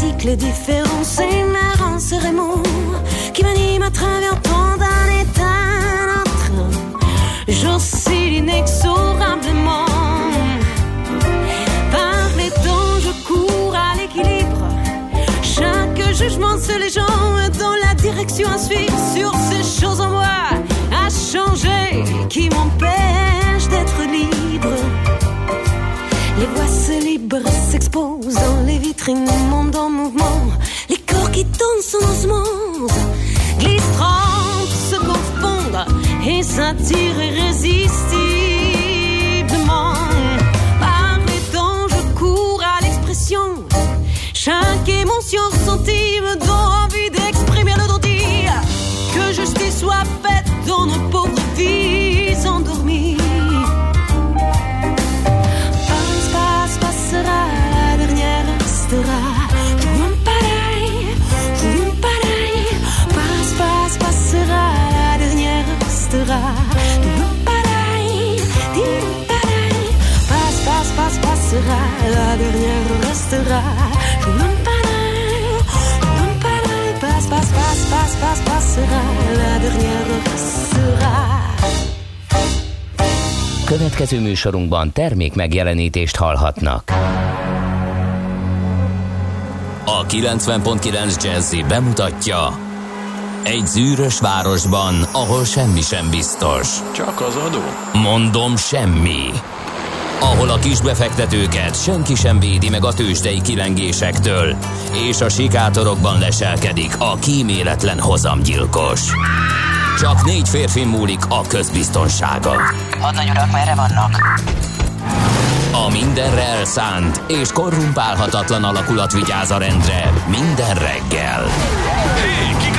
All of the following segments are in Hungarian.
cycles différents. C'est marrant ce qui m'anime à travers tant d'un état à l'autre. J'oscille inexorablement. Par les temps, je cours à l'équilibre. Chaque jugement se gens dans la direction à suivre sur ces choses en moi à changer qui m'empêchent d'être libre. Les voix se libres s'exposent dans les vitrines, en Les corps qui dansent en osmose, glissent, trempent, se confondent et s'attirent irrésistiblement. Par les temps, je cours à l'expression. Chaque émotion ressentie me donne la dernière restera. Jouons pareil, jouons pareil. Passe, passe, passe, passe, passe, passera, la dernière restera. Következő műsorunkban termék megjelenítést hallhatnak. A 90.9 Jazzy bemutatja Egy zűrös városban, ahol semmi sem biztos. Csak az adó? Mondom semmi. Ahol a kisbefektetőket senki sem védi meg a tőzsdei kilengésektől, és a sikátorokban leselkedik a kíméletlen hozamgyilkos. Csak négy férfi múlik a közbiztonsága. Hadnagy urak, merre vannak? A mindenre elszánt és korrumpálhatatlan alakulat vigyáz a rendre minden reggel.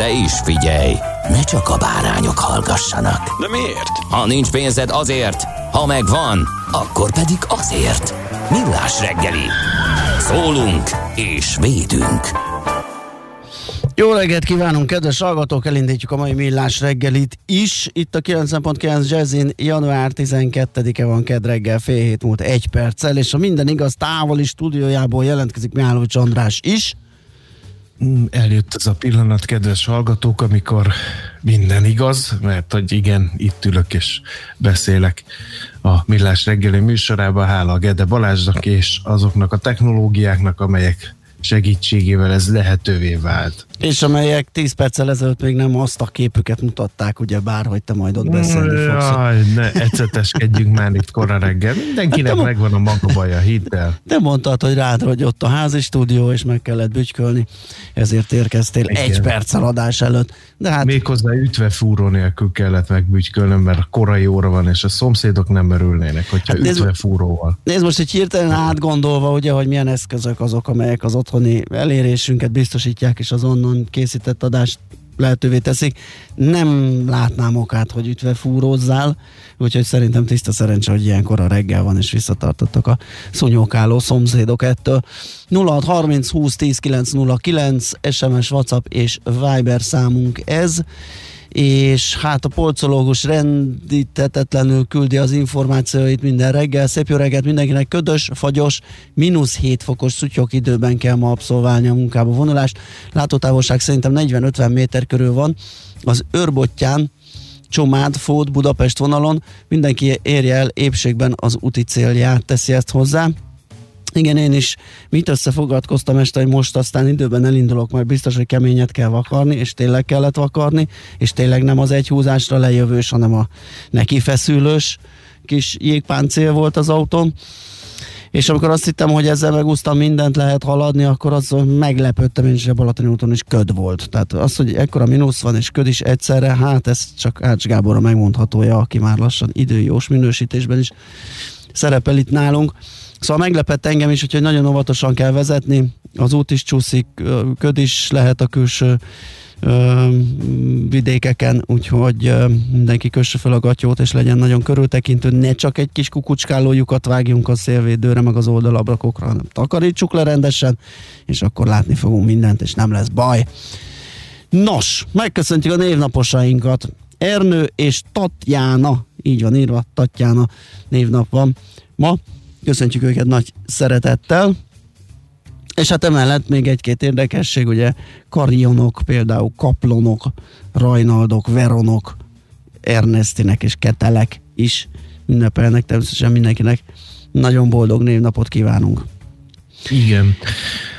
De is figyelj, ne csak a bárányok hallgassanak. De miért? Ha nincs pénzed azért, ha megvan, akkor pedig azért. Millás reggeli. Szólunk és védünk. Jó reggelt kívánunk, kedves hallgatók! Elindítjuk a mai millás reggelit is. Itt a 9.9 Jazzin január 12-e van kedd reggel, fél hét múlt egy perccel, és a minden igaz távoli stúdiójából jelentkezik Mihálovics András is. Mm, Eljött ez a pillanat, kedves hallgatók, amikor minden igaz, mert hogy igen, itt ülök és beszélek a Millás reggeli műsorában, hála a Gede Balázsnak és azoknak a technológiáknak, amelyek segítségével ez lehetővé vált. És amelyek 10 perccel ezelőtt még nem azt a képüket mutatták, ugye bár, hogy te majd ott beszélni fogsz. Jaj, ne eceteskedjünk már itt korra reggel. Mindenkinek Hát megvan a maga baja, hidd el. De mondtad, hogy rád vagy ott a házi stúdió, és meg kellett bütykölni, ezért érkeztél Igen. egy perccel adás előtt. De hát Méghozzá ütve fúró nélkül kellett megbügykölnöm, mert korai óra van, és a szomszédok nem örülnének, hogyha Hát nézd- ütve fúróval. Nézd most egy hirtelen átgondolva, ugye, hogy milyen eszközök azok, amelyek az otthoni elérésünket biztosítják, és az onnan készített adást lehetővé teszik. Nem látnám okát, hogy ütve fúrózzál, úgyhogy szerintem tiszta szerencse, hogy ilyenkor a reggel van, és visszatartottak a szúnyókáló szomszédok ettől. 0630 20 10 909 SMS, WhatsApp és Viber számunk ez és hát a polcológus rendítetetlenül küldi az információit minden reggel. Szép jó reggelt mindenkinek, ködös, fagyos, mínusz 7 fokos szutyok időben kell ma abszolválni a munkába vonulást. Látótávolság szerintem 40-50 méter körül van. Az őrbottyán Csomád, Fót, Budapest vonalon mindenki érje el épségben az úti célját, teszi ezt hozzá. Igen, én is mit összefogadkoztam este, hogy most aztán időben elindulok, majd biztos, hogy keményet kell vakarni, és tényleg kellett vakarni, és tényleg nem az egy húzásra lejövős, hanem a neki feszülős kis jégpáncél volt az autón. És amikor azt hittem, hogy ezzel megúsztam mindent, lehet haladni, akkor az meglepődtem, én is a Balatoni úton is köd volt. Tehát az, hogy ekkora mínusz van és köd is egyszerre, hát ez csak Ács Gáborra megmondhatója, aki már lassan időjós minősítésben is szerepel itt nálunk. Szóval meglepett engem is, hogy nagyon óvatosan kell vezetni, az út is csúszik, köd is lehet a külső ö, vidékeken, úgyhogy ö, mindenki kösse fel a gatyót, és legyen nagyon körültekintő, ne csak egy kis kukucskáló lyukat vágjunk a szélvédőre, meg az oldalabrakokra, hanem takarítsuk le rendesen, és akkor látni fogunk mindent, és nem lesz baj. Nos, megköszöntjük a névnaposainkat. Ernő és Tatjána, így van írva, Tatjána névnap van ma. Köszöntjük őket nagy szeretettel. És hát emellett még egy-két érdekesség, ugye karionok, például kaplonok, rajnaldok, veronok, Ernestinek és ketelek is ünnepelnek, természetesen mindenkinek nagyon boldog névnapot kívánunk. Igen.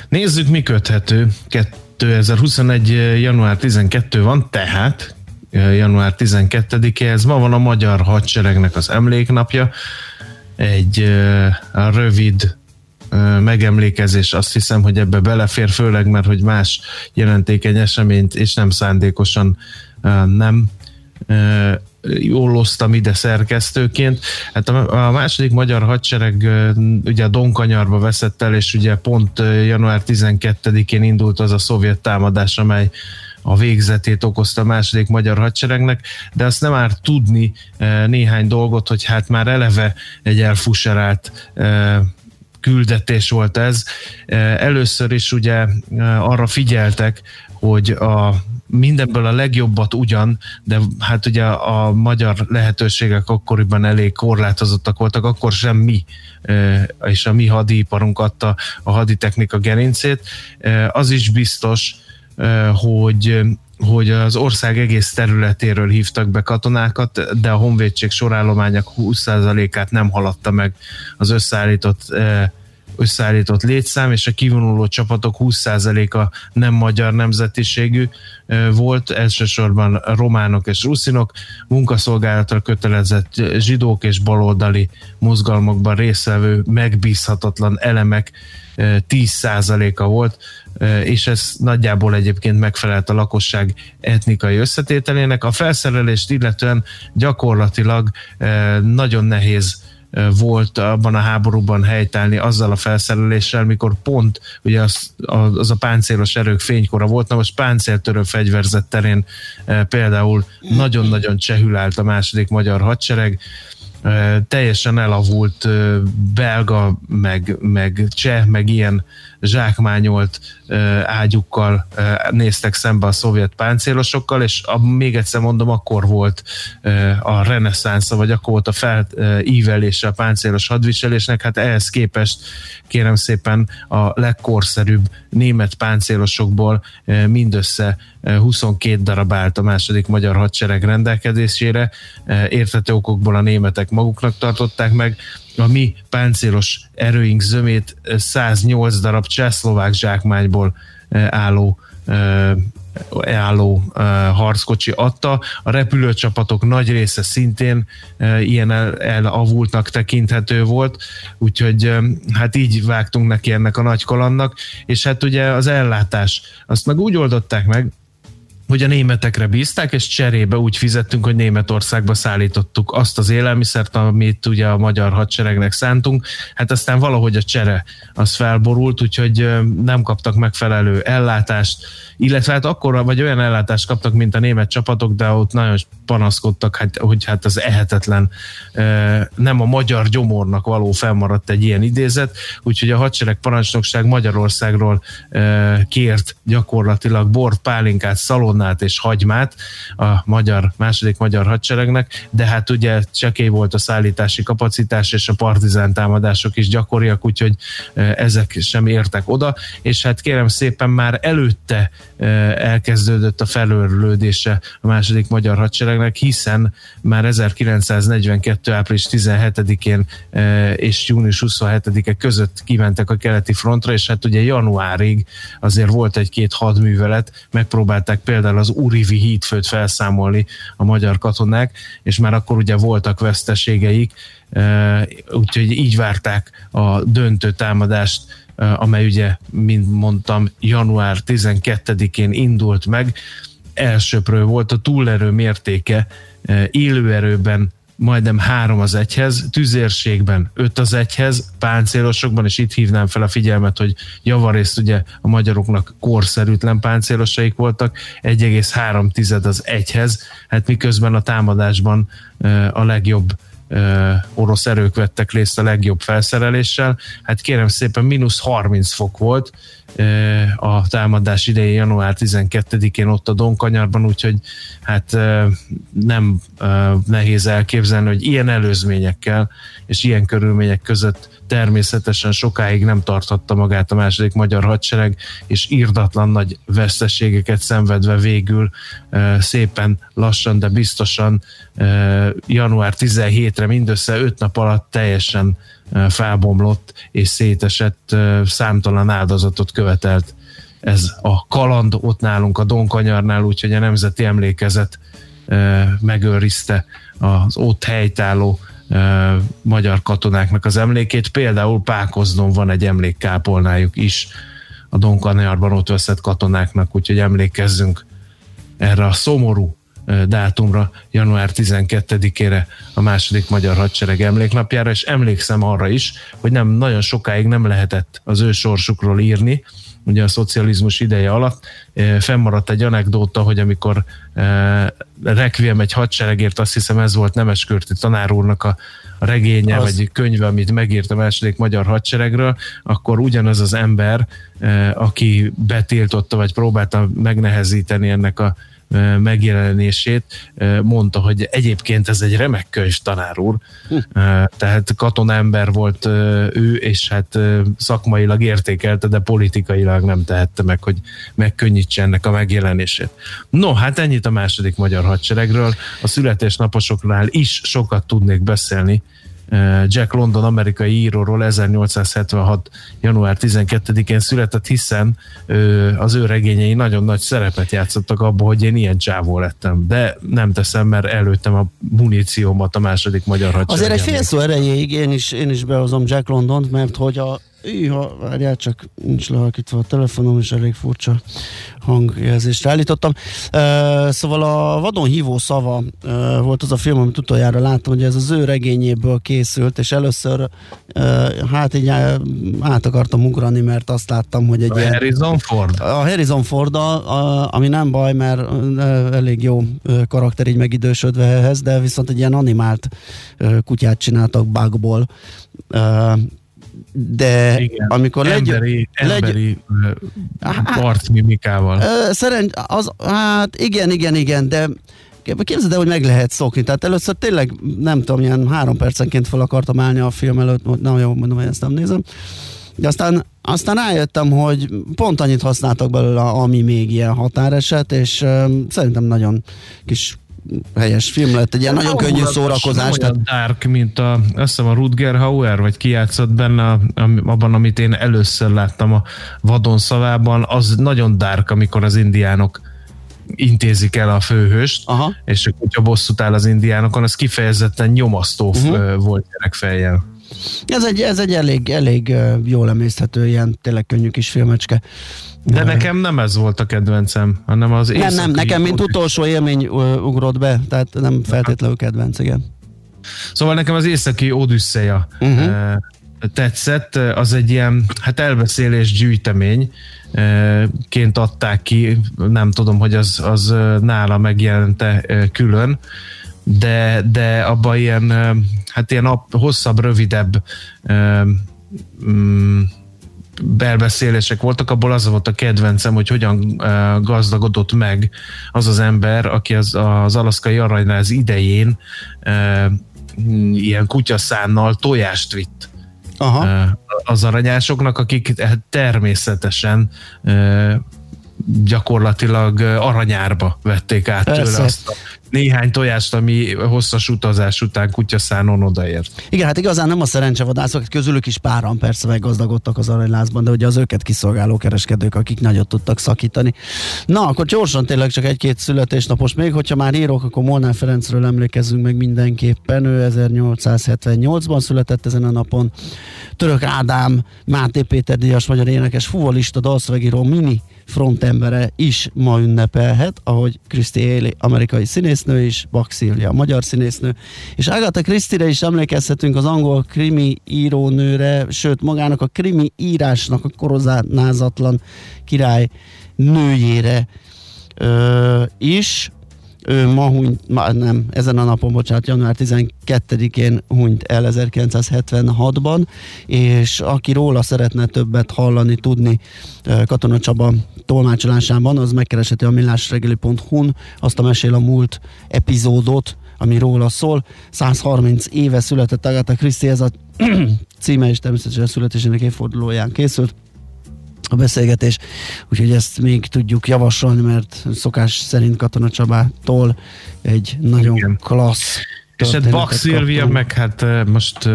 Nézzük, mi köthető. 2021. január 12 van, tehát január 12-e, ez ma van a Magyar Hadseregnek az emléknapja. Egy rövid megemlékezés, azt hiszem, hogy ebbe belefér, főleg mert, hogy más jelentékeny eseményt, és nem szándékosan nem osztam ide szerkesztőként. Hát a, a második magyar hadsereg ugye Donkanyarba veszett el, és ugye pont január 12-én indult az a szovjet támadás, amely a végzetét okozta a második magyar hadseregnek, de azt nem árt tudni néhány dolgot, hogy hát már eleve egy elfuserált küldetés volt ez. Először is ugye arra figyeltek, hogy a mindenből a legjobbat ugyan, de hát ugye a magyar lehetőségek akkoriban elég korlátozottak voltak, akkor sem mi, és a mi hadiparunk adta a haditechnika gerincét. Az is biztos, hogy hogy az ország egész területéről hívtak be katonákat, de a honvédség sorállományok 20%-át nem haladta meg az összeállított összeállított létszám, és a kivonuló csapatok 20%-a nem magyar nemzetiségű volt, elsősorban románok és ruszinok, munkaszolgálatra kötelezett zsidók és baloldali mozgalmakban résztvevő megbízhatatlan elemek 10%-a volt, és ez nagyjából egyébként megfelelt a lakosság etnikai összetételének. A felszerelést illetően gyakorlatilag nagyon nehéz volt abban a háborúban helytállni azzal a felszereléssel, mikor pont ugye az, az a páncélos erők fénykora volt. Na most páncéltörő fegyverzet terén például nagyon-nagyon csehül állt a második magyar hadsereg, teljesen elavult belga, meg, meg cseh, meg ilyen zsákmányolt ágyukkal néztek szembe a szovjet páncélosokkal, és a, még egyszer mondom, akkor volt a reneszánsza, vagy akkor volt a felívelése a páncélos hadviselésnek, hát ehhez képest kérem szépen a legkorszerűbb német páncélosokból mindössze 22 darab állt a második magyar hadsereg rendelkezésére, értető okokból a németek maguknak tartották meg, a mi páncélos erőink zömét 108 darab csehszlovák zsákmányból álló álló harckocsi adta. A repülőcsapatok nagy része szintén ilyen el, elavultnak tekinthető volt, úgyhogy hát így vágtunk neki ennek a nagy kalannak, és hát ugye az ellátás, azt meg úgy oldották meg, hogy a németekre bízták, és cserébe úgy fizettünk, hogy Németországba szállítottuk azt az élelmiszert, amit ugye a magyar hadseregnek szántunk. Hát aztán valahogy a csere az felborult, úgyhogy nem kaptak megfelelő ellátást, illetve hát akkor vagy olyan ellátást kaptak, mint a német csapatok, de ott nagyon panaszkodtak, hát, hogy hát az ehetetlen, nem a magyar gyomornak való fennmaradt egy ilyen idézet, úgyhogy a hadsereg parancsnokság Magyarországról kért gyakorlatilag bort, pálinkát, szalonnát, gabonát és hagymát a magyar, második magyar hadseregnek, de hát ugye csekély volt a szállítási kapacitás, és a partizán támadások is gyakoriak, úgyhogy ezek sem értek oda, és hát kérem szépen már előtte elkezdődött a felőrlődése a második magyar hadseregnek, hiszen már 1942. április 17-én és június 27-e között kimentek a keleti frontra, és hát ugye januárig azért volt egy-két hadművelet, megpróbálták például az Urivi hídfőt felszámolni a magyar katonák, és már akkor ugye voltak veszteségeik, úgyhogy így várták a döntő támadást amely ugye, mint mondtam, január 12-én indult meg. Elsőprő volt a túlerő mértéke, élőerőben majdnem három az egyhez, tüzérségben öt az egyhez, páncélosokban, és itt hívnám fel a figyelmet, hogy javarészt ugye a magyaroknak korszerűtlen páncélosaik voltak, 1,3 tized az egyhez, hát miközben a támadásban a legjobb orosz erők vettek részt a legjobb felszereléssel. Hát kérem szépen, mínusz 30 fok volt a támadás idején január 12-én ott a Donkanyarban, úgyhogy hát nem nehéz elképzelni, hogy ilyen előzményekkel és ilyen körülmények között természetesen sokáig nem tarthatta magát a második magyar hadsereg, és írdatlan nagy veszteségeket szenvedve végül szépen lassan, de biztosan január 17-re mindössze 5 nap alatt teljesen felbomlott és szétesett, számtalan áldozatot követelt ez a kaland ott nálunk a Donkanyarnál, úgyhogy a Nemzeti Emlékezet megőrizte az ott helytálló magyar katonáknak az emlékét. Például Pákozdon van egy emlékkápolnájuk is a Donkanyarban ott veszett katonáknak, úgyhogy emlékezzünk erre a szomorú dátumra, január 12-ére a második magyar hadsereg emléknapjára, és emlékszem arra is, hogy nem nagyon sokáig nem lehetett az ő sorsukról írni, ugye a szocializmus ideje alatt. Fennmaradt egy anekdóta, hogy amikor Requiem egy hadseregért, azt hiszem ez volt Nemeskörti tanár úrnak a, a regénye, az... vagy könyve, amit megírt a második magyar hadseregről, akkor ugyanaz az ember, aki betiltotta, vagy próbálta megnehezíteni ennek a megjelenését, mondta, hogy egyébként ez egy remek könyv, tanár úr. Hm. Tehát katonember volt ő, és hát szakmailag értékelte, de politikailag nem tehette meg, hogy megkönnyítse ennek a megjelenését. No, hát ennyit a második magyar hadseregről. A születésnaposoknál is sokat tudnék beszélni, Jack London amerikai íróról 1876. január 12-én született, hiszen az ő regényei nagyon nagy szerepet játszottak abban, hogy én ilyen csávó lettem. De nem teszem, mert előttem a muníciómat a második magyar hadsereg. Azért egy fél szó erejéig én is, én is behozom Jack Londont, mert hogy a Iha, várjál, csak nincs lehalkítva a telefonom, és elég furcsa hangjelzést állítottam. Uh, szóval a vadon hívó szava uh, volt az a film, amit utoljára láttam, hogy ez az ő regényéből készült, és először uh, hát így át akartam ugrani, mert azt láttam, hogy egy a ilyen... Harrison Ford? A Harrison Ford, ami nem baj, mert elég jó karakter így megidősödve ehhez, de viszont egy ilyen animált kutyát csináltak bugból, de Igen, amikor emberi, legy, emberi legy, arcmimikával. Szerencs, az, hát igen, igen, igen, de képzeld el, hogy meg lehet szokni. Tehát először tényleg, nem tudom, ilyen három percenként fel akartam állni a film előtt, na jó, mondom, hogy ezt nem nézem. De aztán, aztán rájöttem, hogy pont annyit használtak belőle, ami még ilyen határeset, és um, szerintem nagyon kis helyes film lett, egy ilyen nagyon könnyű szórakozás. Nem olyan dark, mint a, azt hiszem a Rutger Hauer, vagy kijátszott benne abban, amit én először láttam a vadon szavában, az nagyon dark, amikor az indiánok intézik el a főhőst, Aha. és a kutya bosszút áll az indiánokon, az kifejezetten nyomasztó uh-huh. volt gyerekfejjel. Ez egy, ez egy elég, elég jól emészthető, ilyen tényleg könnyű kis filmecske. De nekem nem ez volt a kedvencem, hanem az Nem, nem, nekem mint utolsó élmény ugrott be, tehát nem feltétlenül kedvenc, igen. Szóval nekem az északi Odüsszeja uh-huh. tetszett, az egy ilyen, hát elbeszélés gyűjtemény, ként adták ki, nem tudom, hogy az, az nála megjelente külön, de, de abban ilyen, hát ilyen hosszabb, rövidebb mm, belbeszélések voltak, abból az volt a kedvencem, hogy hogyan gazdagodott meg az az ember, aki az, az alaszkai aranyláz idején ilyen kutyaszánnal tojást vitt. Aha. az aranyásoknak, akik természetesen gyakorlatilag aranyárba vették át Persze. tőle azt a néhány tojást, ami hosszas utazás után kutyaszánon odaért. Igen, hát igazán nem a szerencsevadászok, közülük is páran persze meggazdagodtak az aranylázban, de ugye az őket kiszolgáló kereskedők, akik nagyot tudtak szakítani. Na, akkor gyorsan tényleg csak egy-két születésnapos még, hogyha már írok, akkor Molnár Ferencről emlékezzünk meg mindenképpen. Ő 1878-ban született ezen a napon. Török Ádám, Máté Péter Díjas magyar énekes, fuvolista, dalszövegíró, mini frontembere is ma ünnepelhet, ahogy Kriszti Éli, amerikai színésznő is, Bak Szilvia, magyar színésznő, és Agatha Christie-re is emlékezhetünk az angol krimi írónőre, sőt magának a krimi írásnak a korozánázatlan király nőjére ö, is, ő ma hunyt, ma, nem, ezen a napon, bocsánat, január 12-én hunyt el 1976-ban, és aki róla szeretne többet hallani, tudni Katona Csaba tolmácsolásában, az megkeresheti a millásregeli.hu-n azt a mesél a múlt epizódot, ami róla szól. 130 éve született Agatha Christie, ez a címe és természetesen a születésének évfordulóján készült a beszélgetés, úgyhogy ezt még tudjuk javasolni, mert szokás szerint Katona Csabától egy nagyon Igen. klassz és hát Bak Szilvia, meg hát most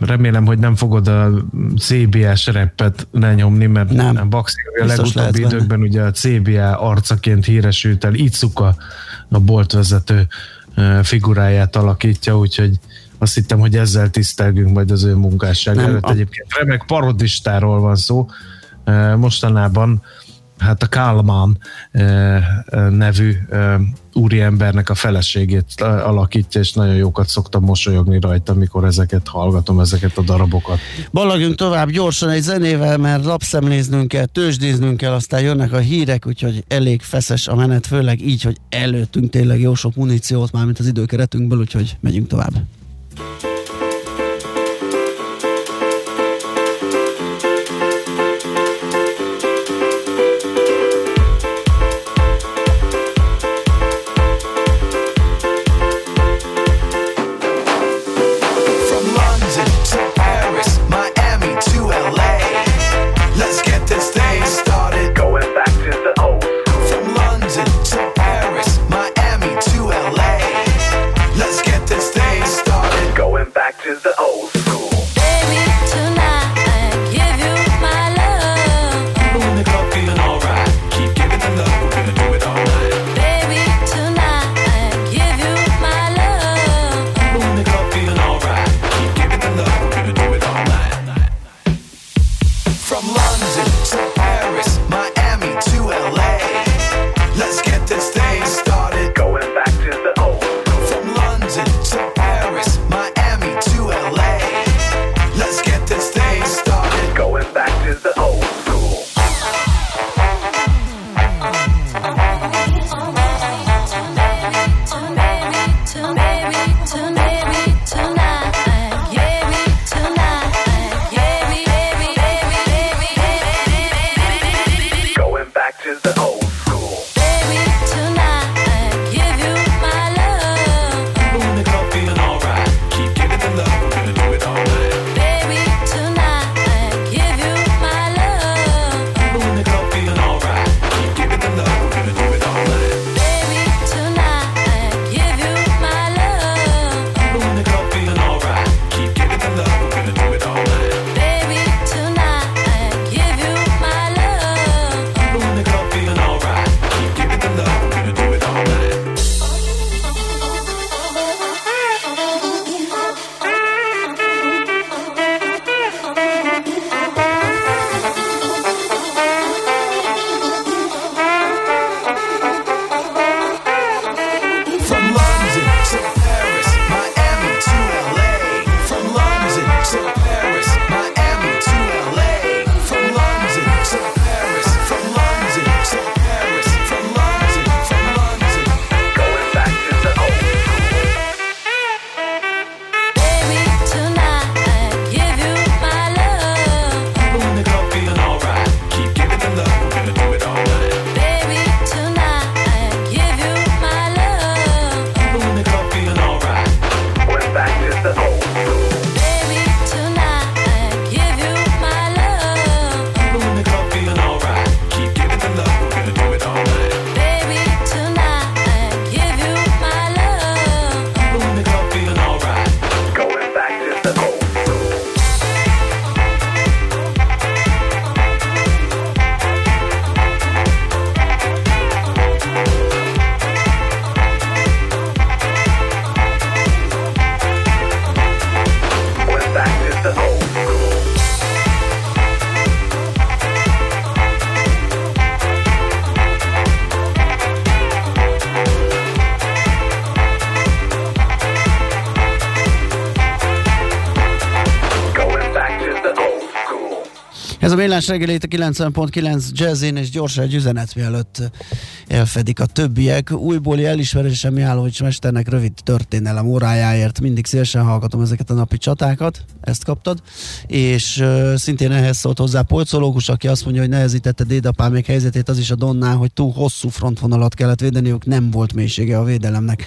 remélem, hogy nem fogod a CBS repet lenyomni, mert nem. Bak Szilvia legutóbbi időkben benne. ugye a CBA arcaként híresült el, Icuka a boltvezető figuráját alakítja, úgyhogy azt hittem, hogy ezzel tisztelgünk majd az ő munkásság előtt. A... Egyébként remek parodistáról van szó, mostanában hát a Kálmán nevű úriembernek a feleségét alakítja, és nagyon jókat szoktam mosolyogni rajta, amikor ezeket hallgatom, ezeket a darabokat. Ballagjunk tovább gyorsan egy zenével, mert lapszemléznünk kell, tőzsdéznünk kell, aztán jönnek a hírek, úgyhogy elég feszes a menet, főleg így, hogy előttünk tényleg jó sok muníciót, mármint az időkeretünkből, úgyhogy megyünk tovább. Millás reggeli itt a 90.9 Jazzin, és gyorsan egy üzenet mielőtt elfedik a többiek. Újbóli elismerése Mihálovics mesternek rövid történelem órájáért. Mindig szélesen hallgatom ezeket a napi csatákat, ezt kaptad. És uh, szintén ehhez szólt hozzá polcológus, aki azt mondja, hogy nehezítette dédapámék helyzetét az is a Donná, hogy túl hosszú frontvonalat kellett védeniük, nem volt mélysége a védelemnek.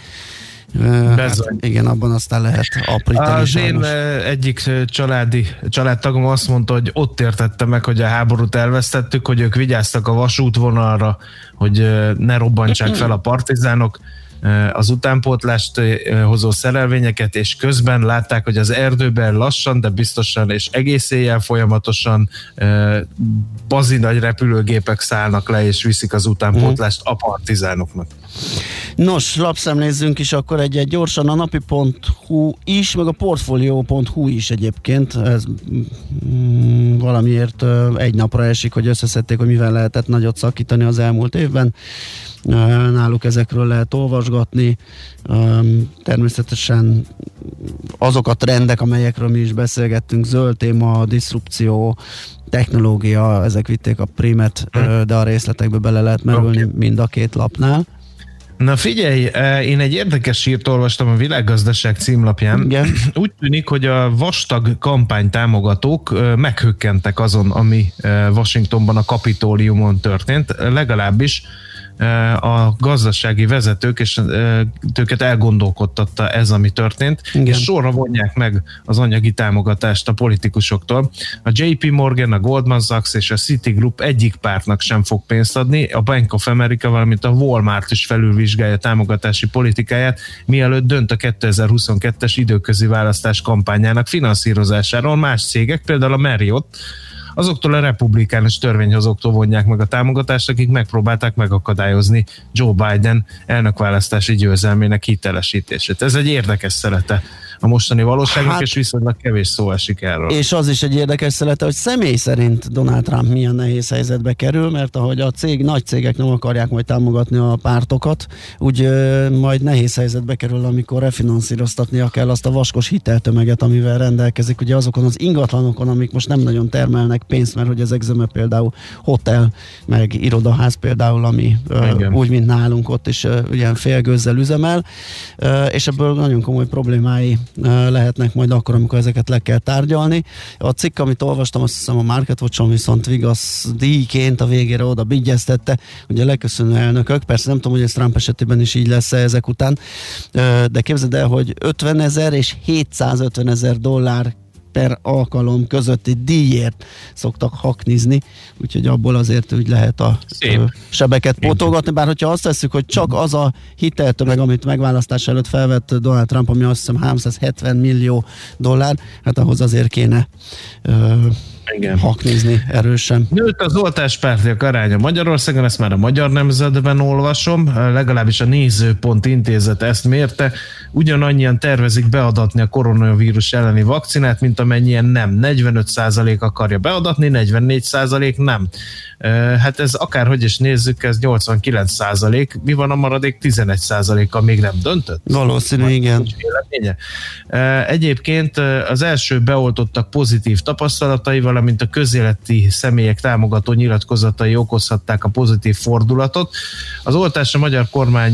Hát, igen, abban aztán lehet aprítani. Az én egyik családi családtagom azt mondta, hogy ott értette meg, hogy a háborút elvesztettük, hogy ők vigyáztak a vasútvonalra, hogy ne robbantsák fel a partizánok az utánpótlást hozó szerelvényeket, és közben látták, hogy az erdőben lassan, de biztosan és egész éjjel folyamatosan bazi nagy repülőgépek szállnak le, és viszik az utánpótlást a partizánoknak. Nos, lapszemlézzünk is akkor egy-egy gyorsan a napi.hu is, meg a portfolio.hu is egyébként. Ez mm, valamiért egy napra esik, hogy összeszedték, hogy mivel lehetett nagyot szakítani az elmúlt évben. Náluk ezekről lehet olvasgatni. Természetesen azok a trendek, amelyekről mi is beszélgettünk, zöld téma, diszrupció, technológia, ezek vitték a primet, hm. de a részletekbe bele lehet merülni mind a két lapnál. Na figyelj, én egy érdekes írt olvastam a Világgazdaság címlapján. Igen. Úgy tűnik, hogy a vastag kampány támogatók meghökkentek azon, ami Washingtonban a kapitóliumon történt, legalábbis a gazdasági vezetők, és őket elgondolkodtatta ez, ami történt, Igen. és sorra vonják meg az anyagi támogatást a politikusoktól. A JP Morgan, a Goldman Sachs és a Citigroup egyik pártnak sem fog pénzt adni, a Bank of America, valamint a Walmart is felülvizsgálja támogatási politikáját, mielőtt dönt a 2022-es időközi választás kampányának finanszírozásáról. Más cégek, például a Marriott, azoktól a republikánus törvényhozóktól vonják meg a támogatást, akik megpróbálták megakadályozni Joe Biden elnökválasztási győzelmének hitelesítését. Ez egy érdekes szerete a mostani valóságnak, hát, és viszonylag kevés szó esik erről. És az is egy érdekes szelete, hogy személy szerint Donald Trump milyen nehéz helyzetbe kerül, mert ahogy a cég, nagy cégek nem akarják majd támogatni a pártokat, úgy ö, majd nehéz helyzetbe kerül, amikor refinanszíroztatnia kell azt a vaskos hiteltömeget, amivel rendelkezik, ugye azokon az ingatlanokon, amik most nem nagyon termelnek pénzt, mert hogy ezek zöme például hotel, meg irodaház például, ami ö, úgy, mint nálunk ott is ö, ilyen félgőzzel üzemel, ö, és ebből nagyon komoly problémái lehetnek majd akkor, amikor ezeket le kell tárgyalni. A cikk, amit olvastam, azt hiszem a Market watch viszont vigasz díjként a végére oda bigyeztette, a leköszönő elnökök, persze nem tudom, hogy ez Trump esetében is így lesz ezek után, de képzeld el, hogy 50 ezer és 750 ezer dollár per alkalom közötti díjért szoktak haknizni, úgyhogy abból azért úgy lehet a Szép. sebeket pótolgatni, bár hogyha azt tesszük, hogy csak az a hiteltömeg, amit megválasztás előtt felvett Donald Trump, ami azt hiszem 370 millió dollár, hát ahhoz azért kéne igen. haknézni erősen. Nőtt az oltáspártiak aránya Magyarországon, ezt már a Magyar Nemzetben olvasom, legalábbis a Nézőpont intézet ezt mérte. Ugyanannyian tervezik beadatni a koronavírus elleni vakcinát, mint amennyien nem. 45% akarja beadatni, 44% nem. Hát ez akárhogy is nézzük, ez 89 százalék. Mi van a maradék 11 százaléka még nem döntött? Valószínű, igen. Egyébként az első beoltottak pozitív tapasztalatai, valamint a közéleti személyek támogató nyilatkozatai okozhatták a pozitív fordulatot. Az oltás a magyar kormány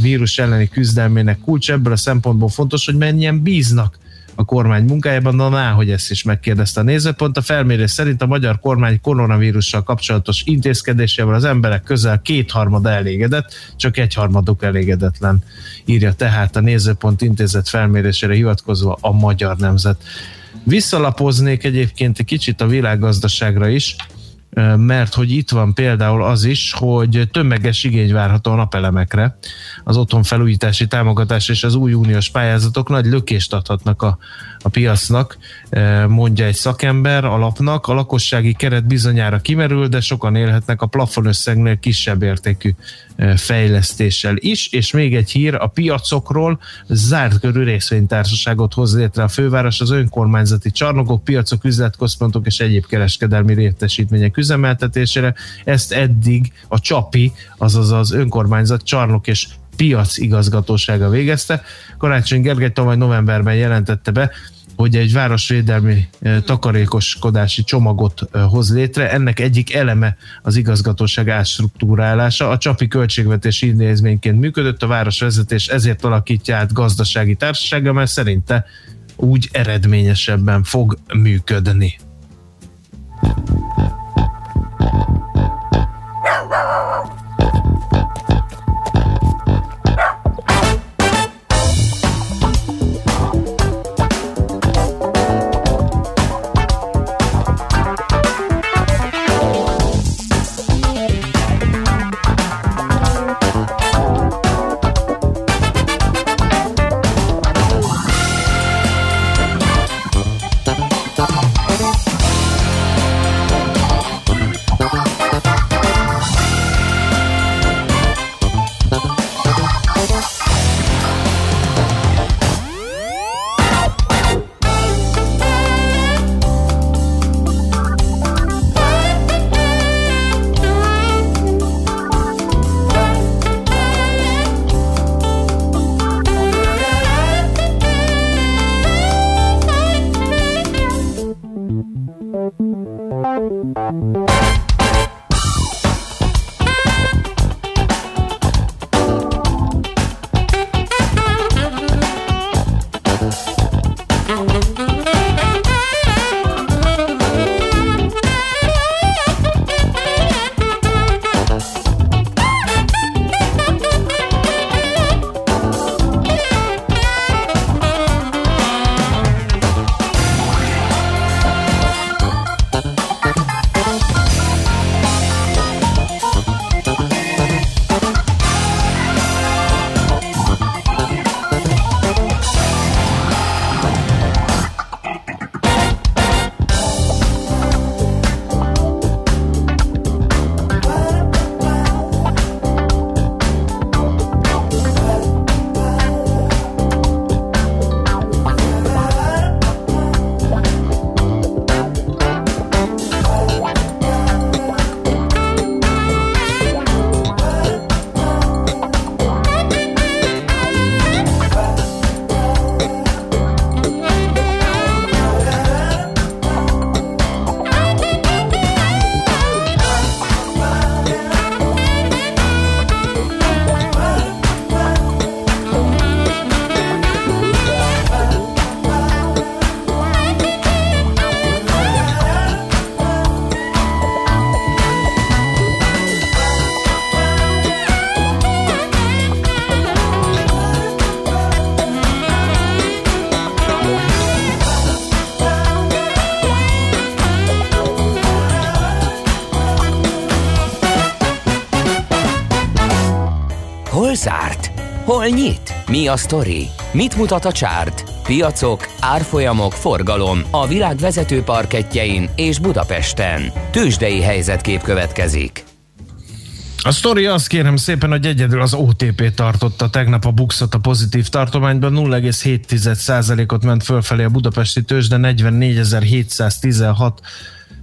vírus elleni küzdelmének kulcs, ebből a szempontból fontos, hogy mennyien bíznak a kormány munkájában, na hogy ezt is megkérdezte a nézőpont. A felmérés szerint a magyar kormány koronavírussal kapcsolatos intézkedésével az emberek közel kétharmad elégedett, csak egyharmaduk elégedetlen, írja tehát a nézőpont intézet felmérésére hivatkozva a magyar nemzet. Visszalapoznék egyébként egy kicsit a világgazdaságra is, mert hogy itt van például az is, hogy tömeges igény várható a napelemekre. Az otthonfelújítási támogatás és az új uniós pályázatok nagy lökést adhatnak a, a piacnak, mondja egy szakember alapnak. A lakossági keret bizonyára kimerül, de sokan élhetnek a plafonösszegnél kisebb értékű fejlesztéssel is, és még egy hír a piacokról, zárt körű részvénytársaságot hoz létre a főváros, az önkormányzati csarnokok, piacok, üzletközpontok és egyéb kereskedelmi létesítmények üzemeltetésére. Ezt eddig a CSAPI, azaz az önkormányzat csarnok és piac igazgatósága végezte. Karácsony Gergely tavaly novemberben jelentette be, hogy egy városvédelmi eh, takarékoskodási csomagot eh, hoz létre. Ennek egyik eleme az igazgatóság átstruktúrálása. A Csapi költségvetési intézményként működött, a városvezetés ezért alakítja át gazdasági társasága, mert szerinte úgy eredményesebben fog működni. Wow, wow, wow. Hol nyit? Mi a sztori? Mit mutat a csárt? Piacok, árfolyamok, forgalom a világ vezető parketjein és Budapesten. Tősdei helyzetkép következik. A sztori az kérem szépen, hogy egyedül az OTP tartotta tegnap a buxot a pozitív tartományban, 0,7%-ot ment fölfelé a budapesti tőzs, de 44.716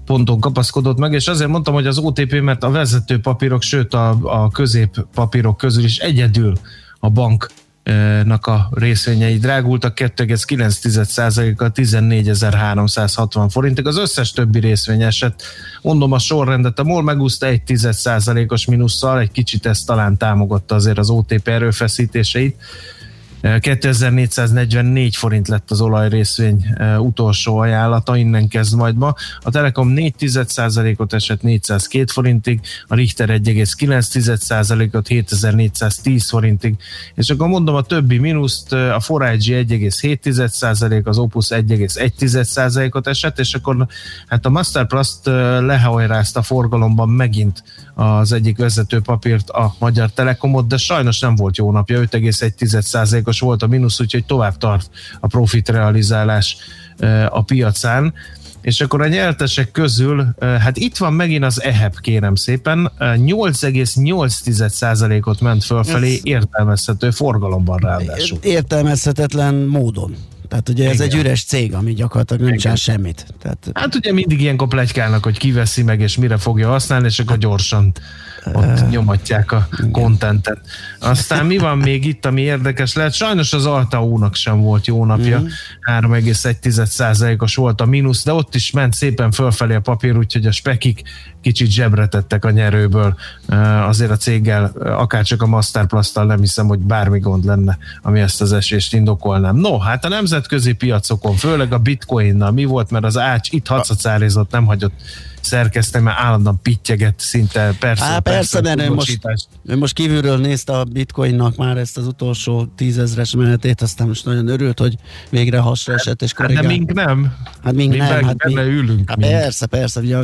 ponton kapaszkodott meg, és azért mondtam, hogy az OTP, mert a vezető papírok, sőt a, a közép papírok közül is egyedül a bank nak a részvényei drágultak 2,9%-kal 14.360 forintig. Az összes többi részvény esett. Mondom a sorrendet, a MOL megúszta 1,1%-os minusszal, egy kicsit ezt talán támogatta azért az OTP erőfeszítéseit. 2444 forint lett az olajrészvény utolsó ajánlata, innen kezd majd ma. A Telekom 4 ot esett 402 forintig, a Richter 1,9%-ot 7410 forintig, és akkor mondom a többi mínuszt, a Forage 1,7%, az Opus 1,1%-ot esett, és akkor hát a Masterplast lehajrázta forgalomban megint az egyik vezető papírt, a Magyar Telekomot, de sajnos nem volt jó napja, 5,1%-os volt a mínusz, úgyhogy tovább tart a profit realizálás a piacán. És akkor a nyertesek közül, hát itt van megint az EHEP, kérem szépen, 8,8%-ot ment fölfelé, értelmezhető forgalomban ráadásul. Értelmezhetetlen módon. Tehát ugye ez Igen. egy üres cég, ami gyakorlatilag nem csinál semmit. Tehát... Hát ugye mindig ilyenkor plegykálnak, hogy kiveszi meg, és mire fogja használni, és akkor gyorsan ott nyomatják a kontentet. Aztán mi van még itt, ami érdekes lehet? Sajnos az Altaónak sem volt jó napja. Mm. 3,1%-os volt a mínusz, de ott is ment szépen fölfelé a papír, úgyhogy a spekik kicsit zsebre tettek a nyerőből. Azért a céggel, akárcsak a Masterplasttal nem hiszem, hogy bármi gond lenne, ami ezt az esést indokolnám. No, hát a nemzetközi piacokon, főleg a bitcoinnal mi volt, mert az ács itt hacacárizott, nem hagyott szerkeszteni, mert állandóan pittyeget szinte persze. Há, persze, persze mert ő most, ő most kívülről nézte a bitcoinnak már ezt az utolsó tízezres menetét, aztán most nagyon örült, hogy végre hasra esett és korrigál. Hát de mink nem. Hát mink mi nem. Hát mi, ülünk. Hát persze, persze, ugye a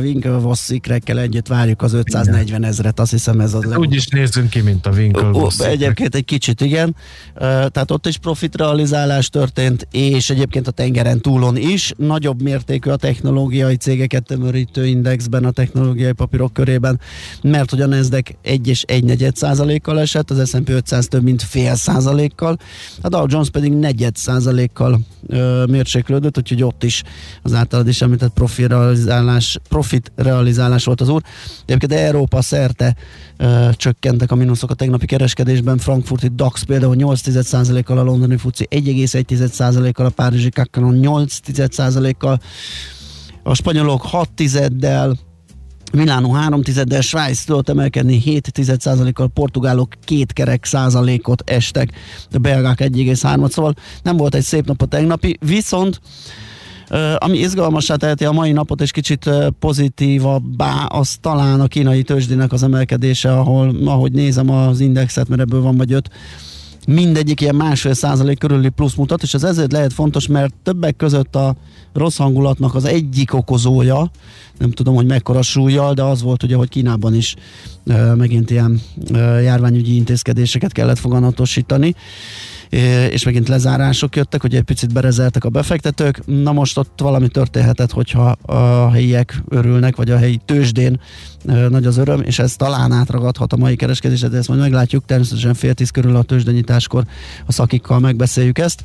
Winklevosszikrekkel együtt várjuk az 540 ezret, azt hiszem ez az. Hát úgy is nézzünk ki, mint a Winklevosszik. Egyébként egy kicsit, igen. Tehát ott is profit realizálás történt, és egyébként a tengeren túlon is. Nagyobb mértékű a technológiai cégeket tömörítő indexben, a technológiai papírok körében, mert hogy a Nasdaq 1 és 1 negyed százalékkal esett, az S&P 500 több mint fél százalékkal, a Dow Jones pedig negyed százalékkal mérséklődött, úgyhogy ott is az általad is említett profit realizálás, profit realizálás volt az úr. Egyébként Európa szerte ö, csökkentek a mínuszok a tegnapi kereskedésben, Frankfurti DAX például 8,1%-kal, a londoni FUCI 1,1%-kal, a párizsi Kakkanon 8,1%-kal, a spanyolok 6 tizeddel, Milánó 3 tizeddel, Svájc tudott emelkedni 7 kal portugálok két kerek százalékot estek, a belgák 1,3-at, szóval nem volt egy szép nap a tegnapi, viszont ami izgalmasá teheti a mai napot, és kicsit pozitívabbá, az talán a kínai tőzsdének az emelkedése, ahol, ahogy nézem az indexet, mert ebből van vagy öt, mindegyik ilyen másfél százalék körüli plusz mutat, és ez ezért lehet fontos, mert többek között a rossz hangulatnak az egyik okozója, nem tudom, hogy mekkora súlyjal, de az volt ugye, hogy Kínában is e, megint ilyen e, járványügyi intézkedéseket kellett foganatosítani és megint lezárások jöttek, hogy egy picit berezeltek a befektetők. Na most ott valami történhetett, hogyha a helyiek örülnek, vagy a helyi tőzsdén nagy az öröm, és ez talán átragadhat a mai kereskedésre, de ezt majd meglátjuk, természetesen fél tíz körül a tőzsdenyitáskor a szakikkal megbeszéljük ezt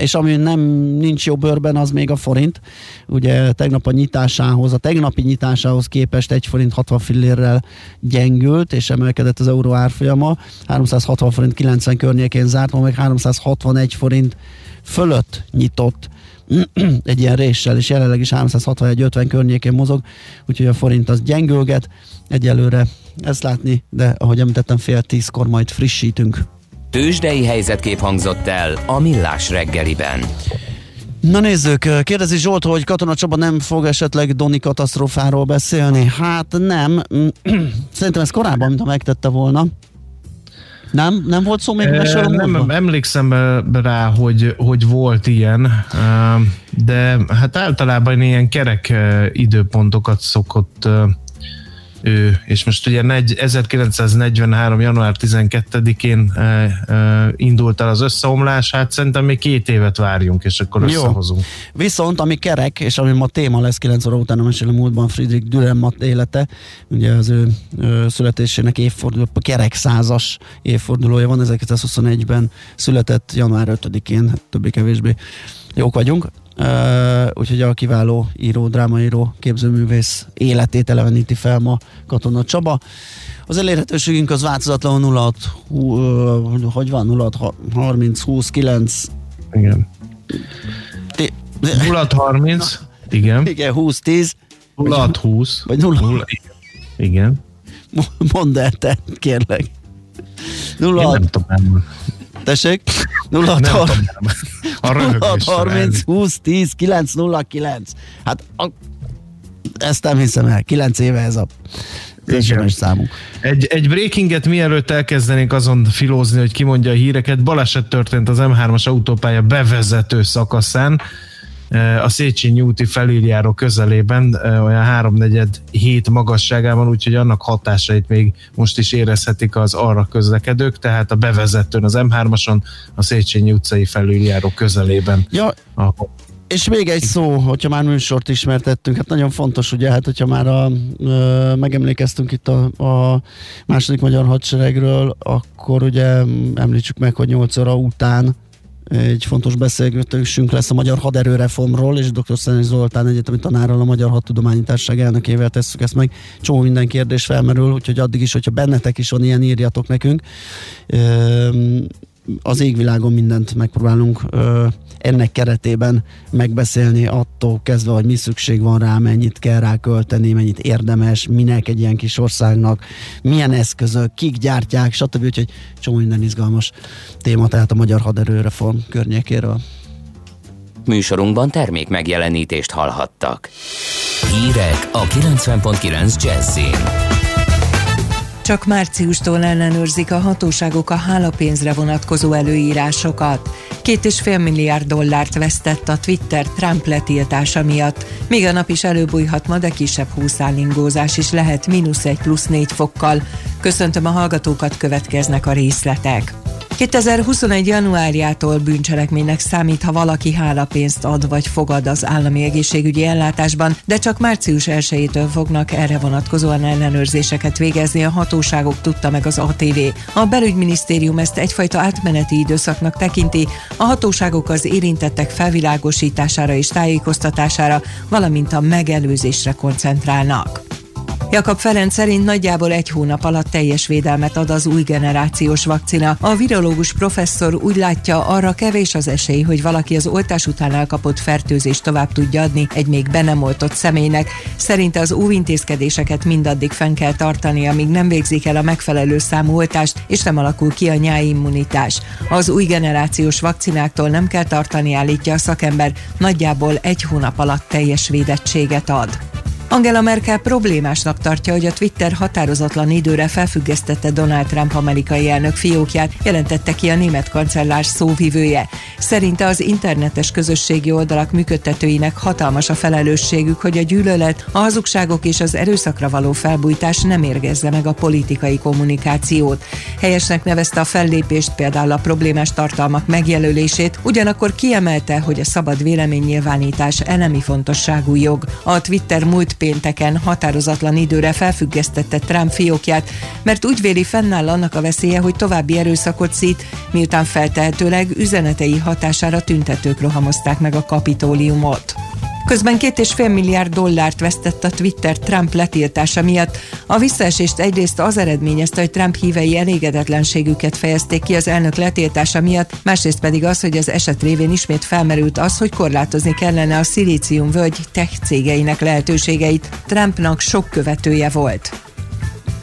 és ami nem nincs jobb bőrben, az még a forint. Ugye tegnap a nyitásához, a tegnapi nyitásához képest egy forint 60 fillérrel gyengült, és emelkedett az euró árfolyama. 360 forint 90 környékén zárt, ma meg 361 forint fölött nyitott egy ilyen réssel, és jelenleg is 361-50 környékén mozog, úgyhogy a forint az gyengülget egyelőre ezt látni, de ahogy említettem, fél tízkor majd frissítünk. Tőzsdei helyzetkép hangzott el a Millás reggeliben. Na nézzük, kérdezi Zsolt, hogy Katona Csaba nem fog esetleg Doni katasztrófáról beszélni. Hát nem. Szerintem ez korábban, mint ha megtette volna. Nem? Nem volt szó még e, Nem emlékszem rá, hogy, hogy volt ilyen, de hát általában ilyen kerek időpontokat szokott ő, és most ugye 1943. január 12-én e, e, indult el az összeomlás, hát szerintem még két évet várjunk, és akkor Jó. összehozunk. Viszont, ami kerek, és ami ma téma lesz 9 óra után, a múltban Friedrich Dürrenmatt élete, ugye az ő, ő születésének évforduló, kerek százas évfordulója van, 1921-ben született január 5-én, többé-kevésbé jók vagyunk. Uh, úgyhogy a kiváló író, drámaíró, képzőművész életét eleveníti fel ma Katona Csaba. Az elérhetőségünk az változatlanul 0 uh, hogy van, 0 30 20 9 igen. 0 30 igen. Igen 20 10 0 20 vagy 0, 0 igen. Mondd el te, kérlek. 0 Én nem tudom Tessék? 0 30 20 10 9 0 9. Hát a, ezt nem hiszem el. 9 éve ez a SMS számunk. Egy, egy breakinget mielőtt elkezdenénk azon filózni, hogy kimondja a híreket, baleset történt az M3-as autópálya bevezető szakaszán a Széchenyi úti felüljáró közelében, olyan háromnegyed hét magasságában, úgyhogy annak hatásait még most is érezhetik az arra közlekedők, tehát a bevezetőn az M3-ason a Széchenyi utcai felüljáró közelében. Ja, a és még egy szó, hogyha már műsort ismertettünk, hát nagyon fontos, ugye, hát hogyha már a, ö, megemlékeztünk itt a, a második magyar hadseregről, akkor ugye említsük meg, hogy 8 óra után egy fontos beszélgetésünk lesz a magyar haderőreformról, és dr. Szenes Zoltán egyetemi tanárral, a Magyar Hadtudományi Társaság elnökével tesszük ezt meg. Csomó minden kérdés felmerül, úgyhogy addig is, hogyha bennetek is van ilyen, írjatok nekünk. Az égvilágon mindent megpróbálunk ennek keretében megbeszélni attól kezdve, hogy mi szükség van rá, mennyit kell rá költeni, mennyit érdemes, minek egy ilyen kis országnak, milyen eszközök, kik gyártják, stb. Úgyhogy csomó minden izgalmas téma, tehát a magyar haderőreform környékéről. Műsorunkban termék megjelenítést hallhattak. Hírek a 90.9 Jazzin. Csak márciustól ellenőrzik a hatóságok a hálapénzre vonatkozó előírásokat. Két és fél milliárd dollárt vesztett a Twitter Trump letiltása miatt. Még a nap is előbújhat ma, de kisebb húszállingózás is lehet mínusz egy plusz négy fokkal. Köszöntöm a hallgatókat, következnek a részletek. 2021. januárjától bűncselekménynek számít, ha valaki hálapénzt ad vagy fogad az állami egészségügyi ellátásban, de csak március 1-től fognak erre vonatkozóan ellenőrzéseket végezni a hatóságok, tudta meg az ATV. A belügyminisztérium ezt egyfajta átmeneti időszaknak tekinti, a hatóságok az érintettek felvilágosítására és tájékoztatására, valamint a megelőzésre koncentrálnak. Jakab Ferenc szerint nagyjából egy hónap alatt teljes védelmet ad az új generációs vakcina. A virológus professzor úgy látja, arra kevés az esély, hogy valaki az oltás után elkapott fertőzést tovább tudja adni egy még be nem oltott személynek. Szerinte az óvintézkedéseket mindaddig fenn kell tartani, amíg nem végzik el a megfelelő számú oltást, és nem alakul ki a nyáimmunitás. Az új generációs vakcináktól nem kell tartani, állítja a szakember, nagyjából egy hónap alatt teljes védettséget ad. Angela Merkel problémásnak tartja, hogy a Twitter határozatlan időre felfüggesztette Donald Trump amerikai elnök fiókját, jelentette ki a német kancellár szóvivője. Szerinte az internetes közösségi oldalak működtetőinek hatalmas a felelősségük, hogy a gyűlölet, a hazugságok és az erőszakra való felbújtás nem érgezze meg a politikai kommunikációt. Helyesnek nevezte a fellépést, például a problémás tartalmak megjelölését, ugyanakkor kiemelte, hogy a szabad véleménynyilvánítás elemi fontosságú jog. A Twitter múlt pénteken határozatlan időre felfüggesztette Trump fiókját, mert úgy véli fennáll annak a veszélye, hogy további erőszakot szít, miután feltehetőleg üzenetei hatására tüntetők rohamozták meg a kapitóliumot. Közben két és fél milliárd dollárt vesztett a Twitter Trump letiltása miatt. A visszaesést egyrészt az eredményezte, hogy Trump hívei elégedetlenségüket fejezték ki az elnök letiltása miatt, másrészt pedig az, hogy az eset révén ismét felmerült az, hogy korlátozni kellene a szilícium völgy tech cégeinek lehetőségeit. Trumpnak sok követője volt.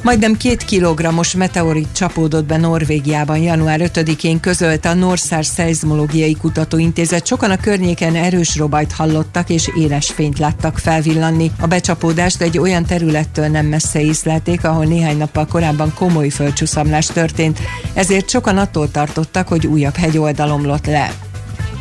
Majdnem két kilogrammos meteorit csapódott be Norvégiában január 5-én közölte a Norszár Szeizmológiai Kutatóintézet. Sokan a környéken erős robajt hallottak és éles fényt láttak felvillanni. A becsapódást egy olyan területtől nem messze észlelték, ahol néhány nappal korábban komoly földcsúszamlás történt, ezért sokan attól tartottak, hogy újabb hegyoldal omlott le.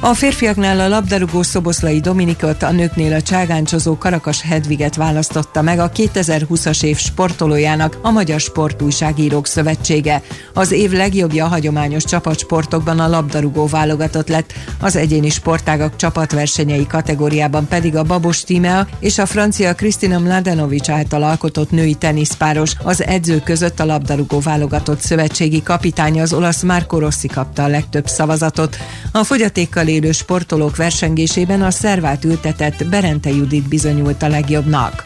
A férfiaknál a labdarúgó Szoboszlai Dominikot, a nőknél a cságáncsozó Karakas Hedviget választotta meg a 2020-as év sportolójának a Magyar Sportújságírók Szövetsége. Az év legjobbja a hagyományos csapatsportokban a labdarúgó válogatott lett, az egyéni sportágak csapatversenyei kategóriában pedig a Babos Tímea és a francia Kristina Mladenovics által alkotott női teniszpáros. Az edzők között a labdarúgó válogatott szövetségi kapitánya az olasz Marco Rossi kapta a legtöbb szavazatot. A fogyatékkal élő sportolók versengésében a szervát ültetett Berente Judit bizonyult a legjobbnak.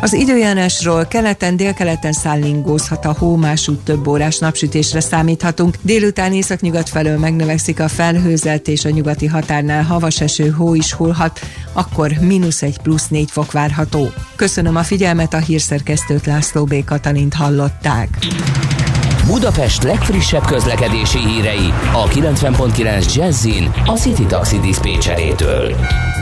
Az időjárásról keleten, délkeleten szállingózhat a hó, másút több órás napsütésre számíthatunk. Délután északnyugat felől megnövekszik a felhőzelt és a nyugati határnál havas eső, hó is hullhat, akkor mínusz egy plusz négy fok várható. Köszönöm a figyelmet, a hírszerkesztőt László B. Katalint hallották. Budapest legfrissebb közlekedési hírei a 90.9 Jazzin a City Taxi Dispécsejétől.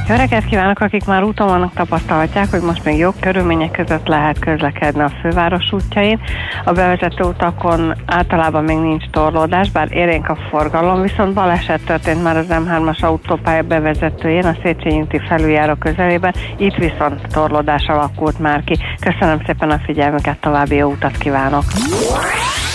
Jó reggelt kívánok, akik már úton vannak, tapasztalhatják, hogy most még jobb körülmények között lehet közlekedni a főváros útjain. A bevezető utakon általában még nincs torlódás, bár érénk a forgalom, viszont baleset történt már az M3-as autópálya bevezetőjén, a Széchenyi felüljáró közelében, itt viszont torlódás alakult már ki. Köszönöm szépen a figyelmüket, további jó utat kívánok!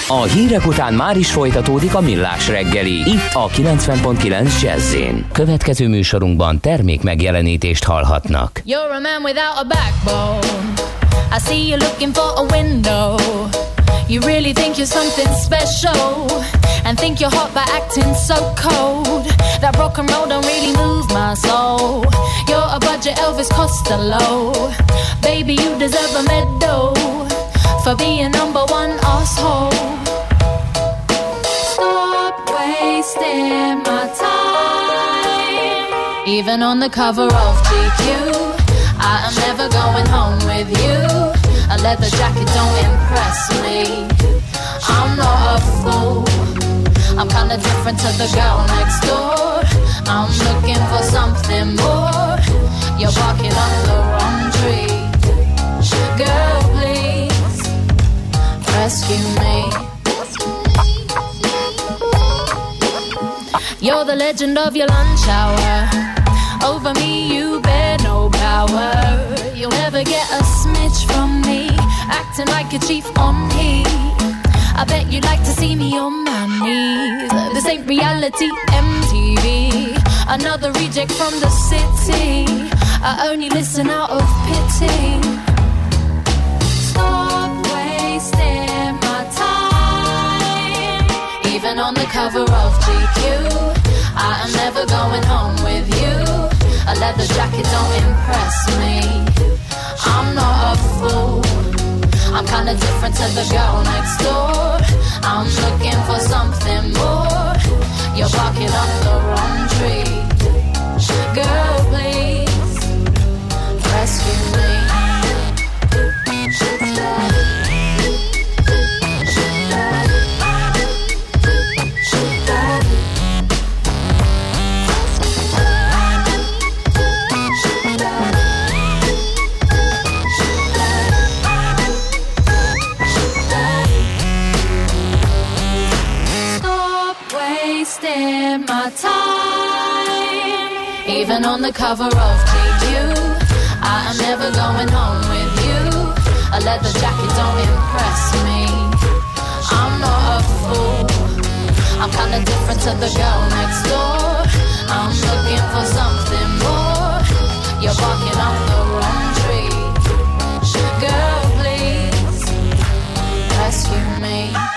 A hírek után már is folytatódik a millás reggeli. Itt a 90.9 jazz Következő műsorunkban termék megjelenítést hallhatnak. You're a man without a backbone. I see you looking for a window. You really think you're something special and think you're hot by acting so cold. That rock and roll don't really move my soul. You're a budget Elvis Costello. Baby, you deserve a medal for being number one asshole. Stop wasting my time. Even on the cover of GQ, I am never going home with you. A leather jacket don't impress me. I'm not a fool. I'm kinda different to the girl next door. I'm looking for something more. You're barking up the wrong tree. Girl, rescue me. You're the legend of your lunch hour. Over me, you bear no power. You'll never get a smidge from me. Acting like a chief on me. I bet you'd like to see me on my knees. This ain't reality MTV. Another reject from the city. I only listen out of pity. Even on the cover of GQ. I am never going home with you. A leather jacket don't impress me. I'm not a fool. I'm kinda different to the girl next door. I'm looking for something more. You're barking up the wrong tree. Girl, please rescue me. Even on the cover of GQ, I am never going home with you. A leather jacket don't impress me. I'm not a fool. I'm kinda different to the girl next door. I'm looking for something more. You're barking up the wrong tree. Girl, please rescue me.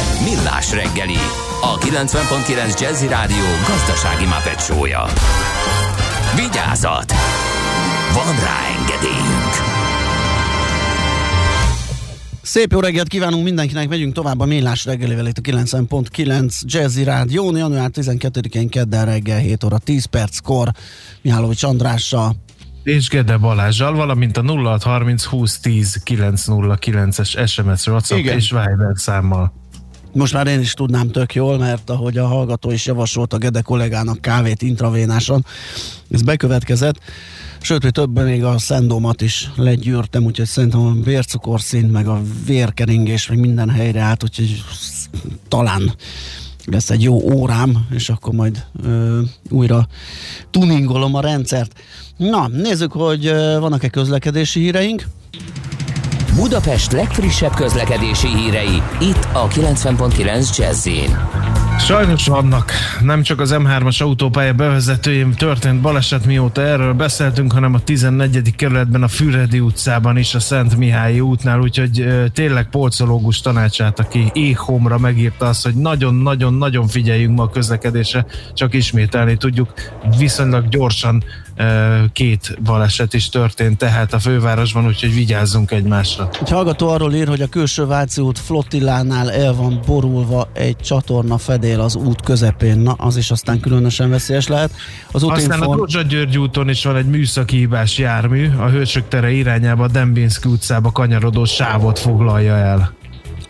Millás reggeli, a 90.9 Jazzy Rádió gazdasági mapetsója. Vigyázat! Van rá engedélyünk! Szép jó reggelt kívánunk mindenkinek, megyünk tovább a Millás reggelivel itt a 90.9 Jazzy Rádió, január 12-én kedden reggel 7 óra 10 perckor Mihálovics Andrással. És Gede Balázsjal, valamint a 0630 20 10 909-es SMS WhatsApp Igen. és Viber számmal. Most már én is tudnám tök jól, mert ahogy a hallgató is javasolt a Gede kollégának kávét intravénásan, ez bekövetkezett. Sőt, hogy többen még a szendómat is legyűrtem, úgyhogy szerintem a vércukorszint, meg a vérkeringés, meg minden helyre állt, úgyhogy talán lesz egy jó órám, és akkor majd ö, újra tuningolom a rendszert. Na, nézzük, hogy vannak-e közlekedési híreink. Budapest legfrissebb közlekedési hírei, itt a 90.9 jazz Sajnos vannak. Nem csak az M3-as autópálya bevezetőjén történt baleset, mióta erről beszéltünk, hanem a 14. kerületben a Füredi utcában is a Szent Mihályi útnál, úgyhogy tényleg polcológus tanácsát, aki éhomra megírta azt, hogy nagyon-nagyon-nagyon figyeljünk ma a közlekedésre, csak ismételni tudjuk. Viszonylag gyorsan két baleset is történt tehát a fővárosban, úgyhogy vigyázzunk egymásra. Egy hallgató arról ír, hogy a külső Váci út flottillánál el van borulva egy csatorna fedél az út közepén. Na, az is aztán különösen veszélyes lehet. Az Aztán a útinform... Dózsa György úton is van egy műszaki hibás jármű, a Hősök tere irányába a Dembinski utcába kanyarodó sávot foglalja el.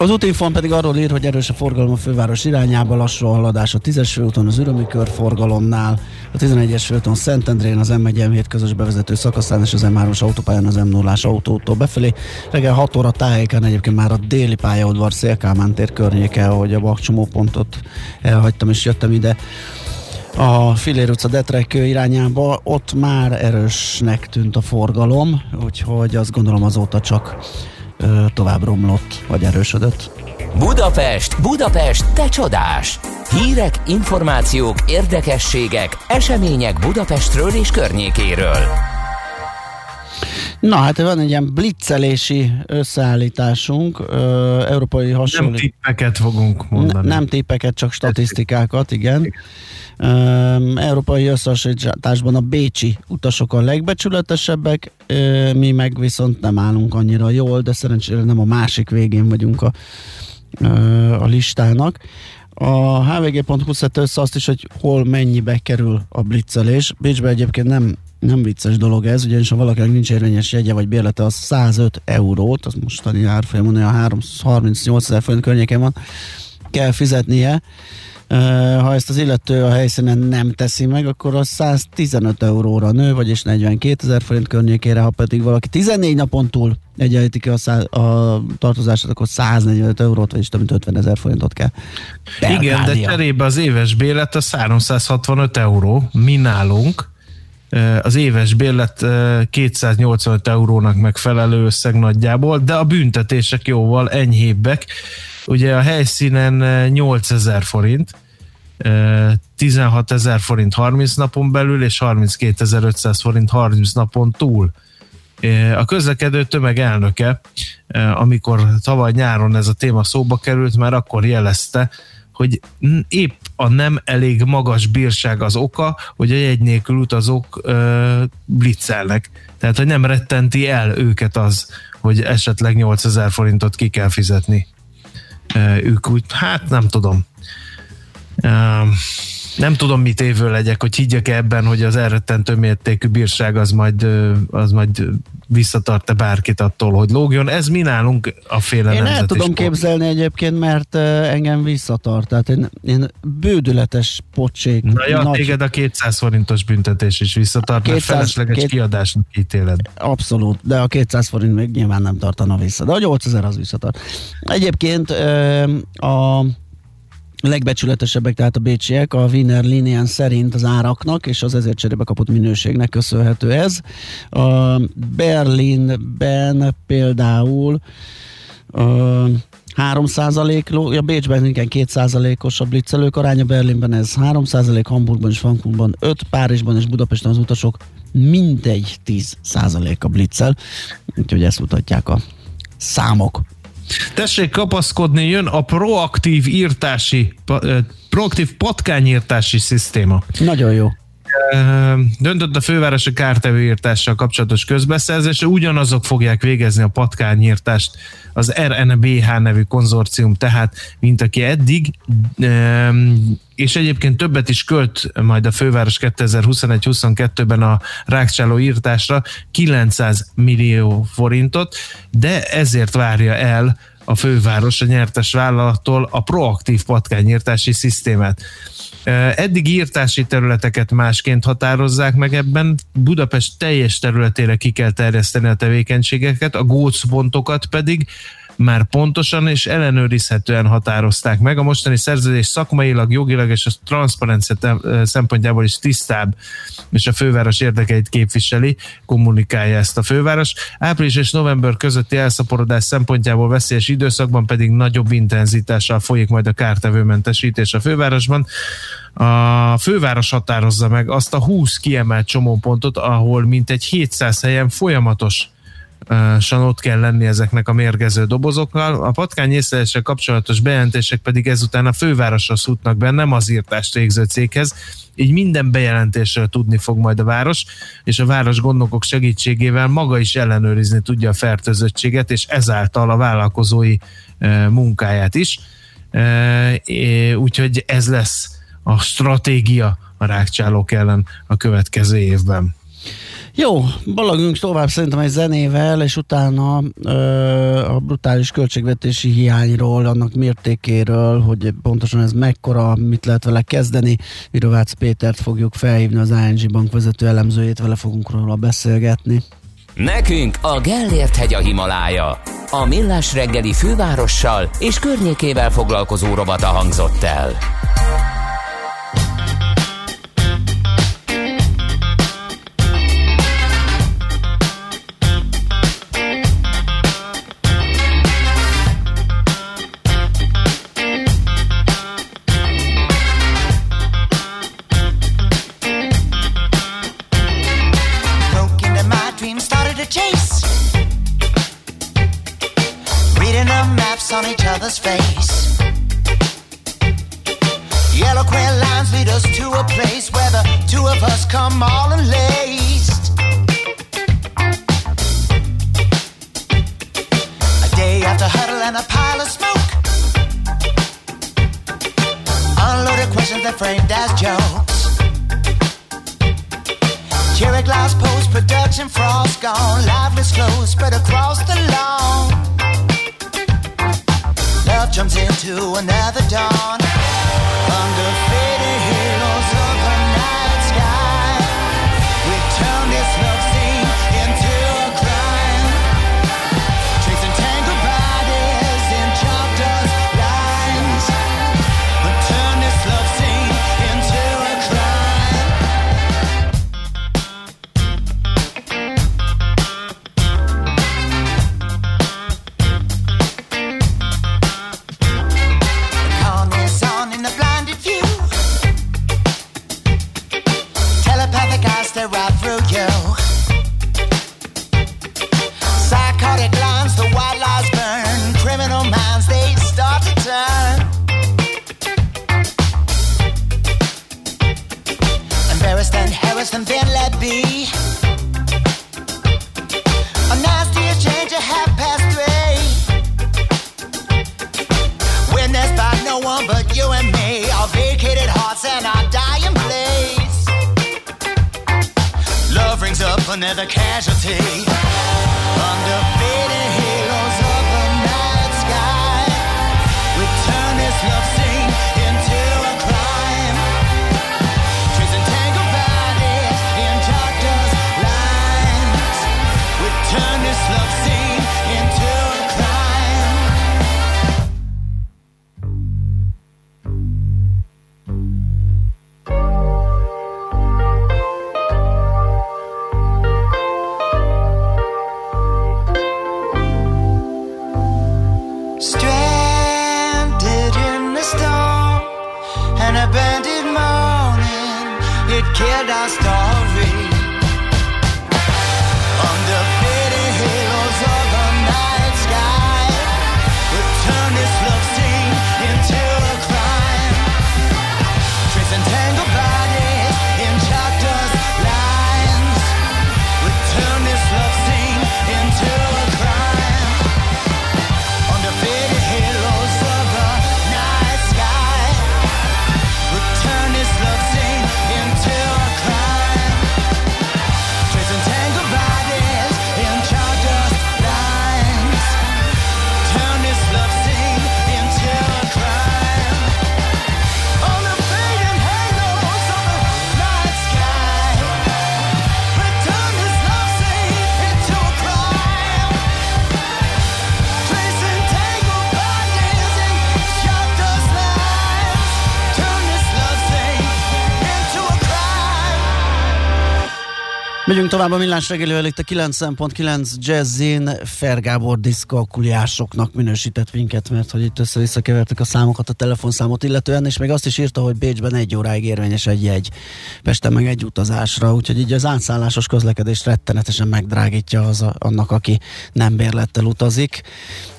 Az útinform pedig arról ír, hogy erős a forgalom a főváros irányába, lassú a haladás a 10-es főúton, az ürömi körforgalomnál, a 11-es főton Szentendrén, az M1 közös bevezető szakaszán és az M3-as autópályán az m 0 autótól befelé. Reggel 6 óra tájéken egyébként már a déli pályaudvar Szélkámán tér környéke, ahogy a bakcsomópontot elhagytam és jöttem ide a Filér utca Detrekő irányába, ott már erősnek tűnt a forgalom, úgyhogy azt gondolom azóta csak ö, tovább romlott, vagy erősödött. Budapest, Budapest, te csodás! Hírek, információk, érdekességek, események Budapestről és környékéről. Na hát van egy ilyen blitzelési összeállításunk, ö, európai hasonló... Nem tippeket fogunk mondani. Ne, nem tippeket, csak statisztikákat, igen. Ö, európai összehasonlításban a bécsi utasok a legbecsületesebbek, ö, mi meg viszont nem állunk annyira jól, de szerencsére nem a másik végén vagyunk a, a listának. A hvg.hu szedte össze azt is, hogy hol mennyibe kerül a blitzelés. Bécsbe egyébként nem nem vicces dolog ez, ugyanis ha valakinek nincs érvényes jegye vagy bérlete, az 105 eurót, az mostani árfolyamon olyan 38 ezer forint környéken van, kell fizetnie. Ha ezt az illető a helyszínen nem teszi meg, akkor az 115 euróra nő, vagyis 42 ezer forint környékére, ha pedig valaki 14 napon túl egyenlíti ki a, szá- a tartozását, akkor 145 eurót, vagyis több mint 50 ezer forintot kell. Igen, de cserébe az éves bélet a 365 euró, mi nálunk, az éves bérlet 285 eurónak megfelelő összeg nagyjából, de a büntetések jóval enyhébbek. Ugye a helyszínen 8000 forint, 16 ezer forint 30 napon belül, és 32.500 forint 30 napon túl. A közlekedő tömeg elnöke, amikor tavaly nyáron ez a téma szóba került, már akkor jelezte, hogy épp a nem elég magas bírság az oka, hogy a jegy nélkül utazók ö, blitzelnek. Tehát, hogy nem rettenti el őket az, hogy esetleg 8000 forintot ki kell fizetni. Ők úgy, hát nem tudom. Nem tudom, mit évő legyek, hogy higgyek ebben, hogy az elrettentő mértékű bírság az majd, az majd visszatart-e bárkit attól, hogy lógjon. Ez mi nálunk a féle Én el tudom sport. képzelni egyébként, mert engem visszatart. Tehát én, én bődületes pocsék. Na ja, nagy... téged a 200 forintos büntetés is visszatart, 200, mert felesleges két... kiadásnak ítéled. Abszolút, de a 200 forint még nyilván nem tartana vissza. De a 8000 az visszatart. Egyébként a legbecsületesebbek, tehát a bécsiek, a Wiener Linien szerint az áraknak, és az ezért cserébe kapott minőségnek köszönhető ez. A Berlinben például a 3% a Bécsben igen 2% os a blitzelők aránya, Berlinben ez 3% Hamburgban és Frankfurtban 5, Párizsban és Budapesten az utasok mindegy 10% a blitzel, úgyhogy ezt mutatják a számok. Tessék kapaszkodni, jön a proaktív írtási, proaktív patkányírtási szisztéma. Nagyon jó döntött a fővárosi kártevőírtással kapcsolatos közbeszerzésre, ugyanazok fogják végezni a patkányírtást az RNBH nevű konzorcium, tehát mint aki eddig, és egyébként többet is költ majd a főváros 2021-22-ben a rákcsáló írtásra 900 millió forintot, de ezért várja el a főváros a nyertes vállalattól a proaktív patkányírtási szisztémát. Eddig írtási területeket másként határozzák meg ebben. Budapest teljes területére ki kell terjeszteni a tevékenységeket, a gócpontokat pedig már pontosan és ellenőrizhetően határozták meg. A mostani szerződés szakmailag, jogilag és a transzparencia szempontjából is tisztább, és a főváros érdekeit képviseli, kommunikálja ezt a főváros. Április és november közötti elszaporodás szempontjából veszélyes időszakban pedig nagyobb intenzitással folyik majd a kártevőmentesítés a fővárosban. A főváros határozza meg azt a 20 kiemelt csomópontot, ahol mintegy 700 helyen folyamatos ott kell lenni ezeknek a mérgező dobozokkal. A patkány észleléssel kapcsolatos bejelentések pedig ezután a fővárosra szutnak be, nem az írtást végző céghez. Így minden bejelentésről tudni fog majd a város, és a város gondnokok segítségével maga is ellenőrizni tudja a fertőzöttséget, és ezáltal a vállalkozói munkáját is. Úgyhogy ez lesz a stratégia a rákcsálók ellen a következő évben. Jó, balagunk tovább szerintem egy zenével, és utána ö, a brutális költségvetési hiányról, annak mértékéről, hogy pontosan ez mekkora, mit lehet vele kezdeni. Virovácz Pétert fogjuk felhívni, az ING Bank vezető elemzőjét, vele fogunk róla beszélgetni. Nekünk a Gellért hegy a Himalája. A Millás reggeli fővárossal és környékével foglalkozó robata hangzott el. On each other's face. Yellow queer lines lead us to a place where the two of us come all unlaced. A day after huddle and a pile of smoke. Unloaded questions that framed as jokes. Cherry glass post production frost gone. Lifeless clothes spread across the lawn. Love jumps into another dawn. Tovább a millás reggelivel itt a 9.9 Jazzin Fergábor diszkalkuliásoknak minősített minket, mert hogy itt össze-vissza kevertük a számokat, a telefonszámot illetően, és még azt is írta, hogy Bécsben egy óráig érvényes egy jegy, Pesten meg egy utazásra, úgyhogy így az átszállásos közlekedést rettenetesen megdrágítja az a, annak, aki nem bérlettel utazik,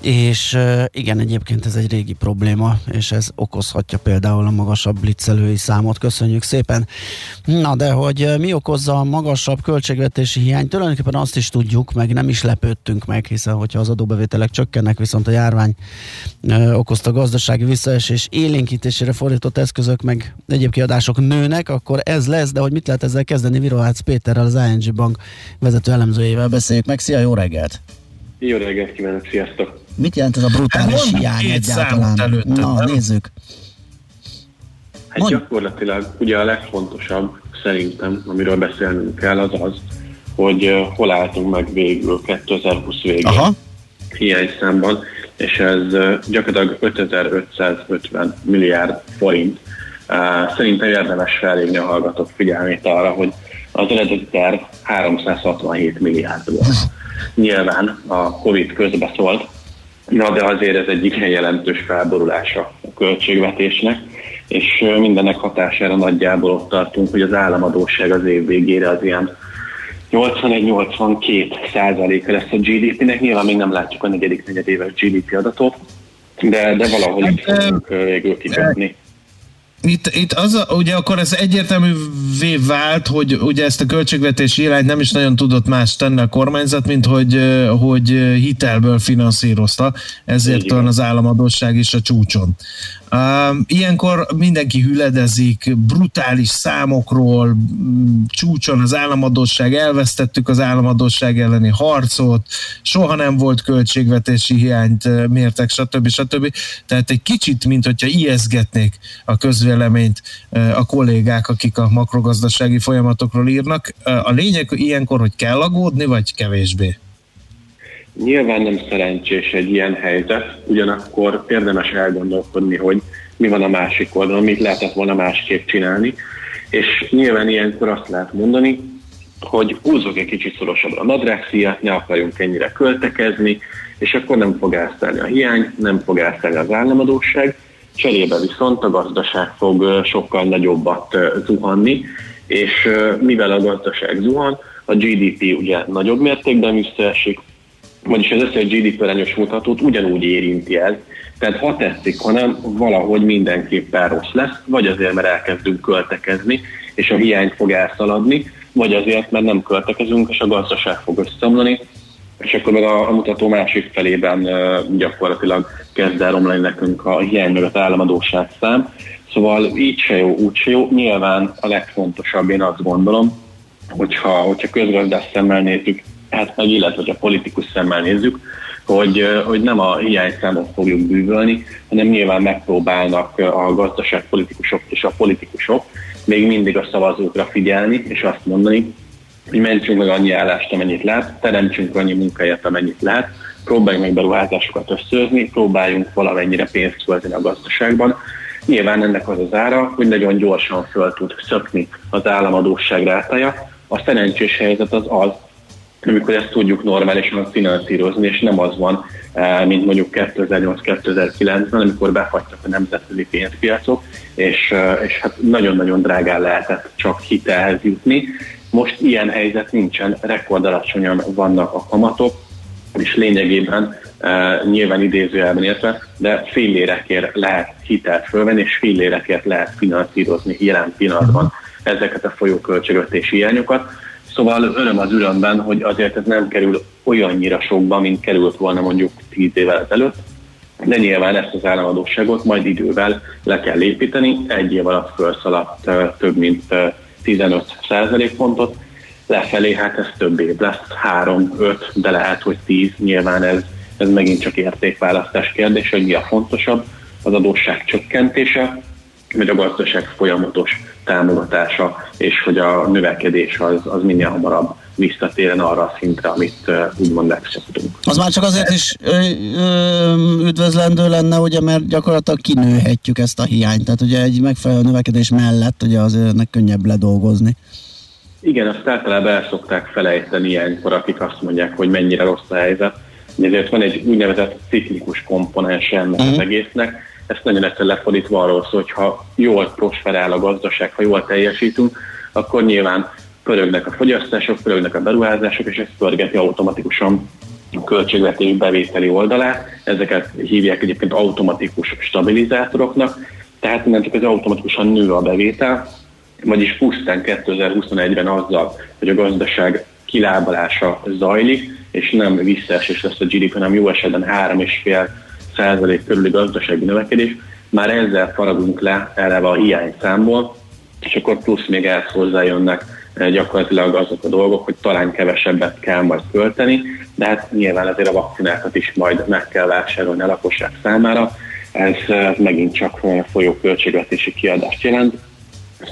és igen, egyébként ez egy régi probléma, és ez okozhatja például a magasabb blitzelői számot. Köszönjük szépen! Na de hogy mi okozza a magasabb költség költségvetési hiány? Tulajdonképpen azt is tudjuk, meg nem is lepődtünk meg, hiszen hogyha az adóbevételek csökkennek, viszont a járvány ö, okozta gazdasági visszaesés élénkítésére fordított eszközök, meg egyéb kiadások nőnek, akkor ez lesz, de hogy mit lehet ezzel kezdeni, Virohác Péterrel, az ING Bank vezető elemzőjével beszéljük meg. Szia, jó reggelt! Jó reggelt kívánok, sziasztok! Mit jelent ez a brutális Hát hiány egyáltalán? számot előtte, Na, nem? nézzük. Hát Mondj. gyakorlatilag ugye a legfontosabb szerintem, amiről beszélnünk kell, az az, hogy uh, hol álltunk meg végül 2020 végén Aha. hiányszámban, és ez uh, gyakorlatilag 5550 milliárd forint. Szerintem érdemes felhívni a hallgatók figyelmét arra, hogy az eredeti terv 367 milliárd volt. Nyilván a Covid közbeszólt, Na, de azért ez egy igen jelentős felborulása a költségvetésnek, és mindennek hatására nagyjából ott tartunk, hogy az államadóság az év végére az ilyen 81-82 százaléka lesz a GDP-nek. Nyilván még nem látjuk a negyedik negyedéves GDP adatot, de, de valahogy Hát, fogunk végül kikötni. Itt, itt az, a, ugye akkor ez egyértelművé vált, hogy ugye ezt a költségvetési irányt nem is nagyon tudott más tenni a kormányzat, mint hogy, hogy hitelből finanszírozta, ezért van az államadóság is a csúcson. Ilyenkor mindenki hüledezik, brutális számokról, m, csúcson az államadóság, elvesztettük az államadóság elleni harcot, soha nem volt költségvetési hiányt ö, mértek, stb. stb. Tehát egy kicsit, mint hogyha ijeszgetnék a közvéleményt ö, a kollégák, akik a makrogazdasági folyamatokról írnak. Ö, A lényeg ilyenkor, hogy kell aggódni, vagy kevésbé? Nyilván nem szerencsés egy ilyen helyzet, ugyanakkor érdemes elgondolkodni, hogy mi van a másik oldalon, mit lehetett volna másképp csinálni, és nyilván ilyenkor azt lehet mondani, hogy húzzuk egy kicsit szorosabbra a nadrágszíjat, ne akarjunk ennyire költekezni, és akkor nem fog elszállni a hiány, nem fog elszállni az államadóság, cserébe viszont a gazdaság fog sokkal nagyobbat zuhanni, és mivel a gazdaság zuhan, a GDP ugye nagyobb mértékben visszaesik, vagyis az összes GDP arányos mutatót ugyanúgy érinti ez. Tehát ha tetszik, hanem valahogy mindenképpen rossz lesz, vagy azért, mert elkezdünk költekezni, és a hiány fog elszaladni, vagy azért, mert nem költekezünk, és a gazdaság fog összeomlani, és akkor meg a, a mutató másik felében uh, gyakorlatilag kezd el romlani nekünk a hiány az államadóság szám. Szóval így se jó, úgy se jó. Nyilván a legfontosabb, én azt gondolom, hogyha, hogyha közgazdás szemmel nézzük, hát meg illetve, hogyha politikus szemmel nézzük, hogy, hogy nem a hiányszámot fogjuk bűvölni, hanem nyilván megpróbálnak a gazdaságpolitikusok és a politikusok még mindig a szavazókra figyelni, és azt mondani, hogy mentsünk meg annyi állást, amennyit lehet, teremtsünk annyi munkahelyet, amennyit lehet, próbáljunk meg beruházásokat összehozni, próbáljunk valamennyire pénzt költeni a gazdaságban. Nyilván ennek az az ára, hogy nagyon gyorsan föl tud szökni az államadóság rátája. A szerencsés helyzet az az, amikor ezt tudjuk normálisan finanszírozni, és nem az van, eh, mint mondjuk 2008-2009-ben, amikor befagytak a nemzetközi pénzpiacok, és, eh, és hát nagyon-nagyon drágán lehetett csak hitelhez jutni. Most ilyen helyzet nincsen, rekordalacsonyan vannak a kamatok, és lényegében uh, nyilván idézőjelben értve, de fillérekért lehet hitelt fölvenni, és fillérekért lehet finanszírozni jelen pillanatban ezeket a folyóköltségvetési hiányokat. Szóval öröm az örömben, hogy azért ez nem kerül olyannyira sokba, mint került volna mondjuk 10 évvel ezelőtt, de nyilván ezt az államadóságot majd idővel le kell építeni. Egy év alatt felszaladt több mint ö, 15 százalékpontot, lefelé hát ez több év lesz, 3-5, de lehet, hogy 10, nyilván ez, ez megint csak értékválasztás kérdés, hogy mi a fontosabb, az adósság csökkentése, vagy a gazdaság folyamatos támogatása, és hogy a növekedés az, az minél hamarabb visszatérjen arra a szintre, amit uh, úgymond megszoktunk. Az már csak azért is ö, ö, üdvözlendő lenne, ugye, mert gyakorlatilag kinőhetjük ezt a hiányt. Tehát ugye egy megfelelő növekedés mellett ugye azért ennek könnyebb ledolgozni. Igen, azt általában el szokták felejteni ilyenkor, akik azt mondják, hogy mennyire rossz a helyzet. Ezért van egy úgynevezett ciklikus komponens ennek az egésznek. Ezt nagyon egyszer lefordítva arról szól, hogy jól prosperál a gazdaság, ha jól teljesítünk, akkor nyilván pörögnek a fogyasztások, pörögnek a beruházások, és ez pörgeti automatikusan a költségvetés bevételi oldalát. Ezeket hívják egyébként automatikus stabilizátoroknak, tehát innentől automatikusan nő a bevétel, vagyis pusztán 2021-ben azzal, hogy a gazdaság kilábalása zajlik, és nem visszaesés lesz a GDP, hanem jó esetben 3,5 százalék körüli gazdasági növekedés, már ezzel faragunk le eleve a hiányszámból, és akkor plusz még ehhez hozzájönnek eh, gyakorlatilag azok a dolgok, hogy talán kevesebbet kell majd költeni, de hát nyilván azért a vakcinákat is majd meg kell vásárolni a lakosság számára, ez eh, megint csak eh, folyó költségvetési kiadást jelent,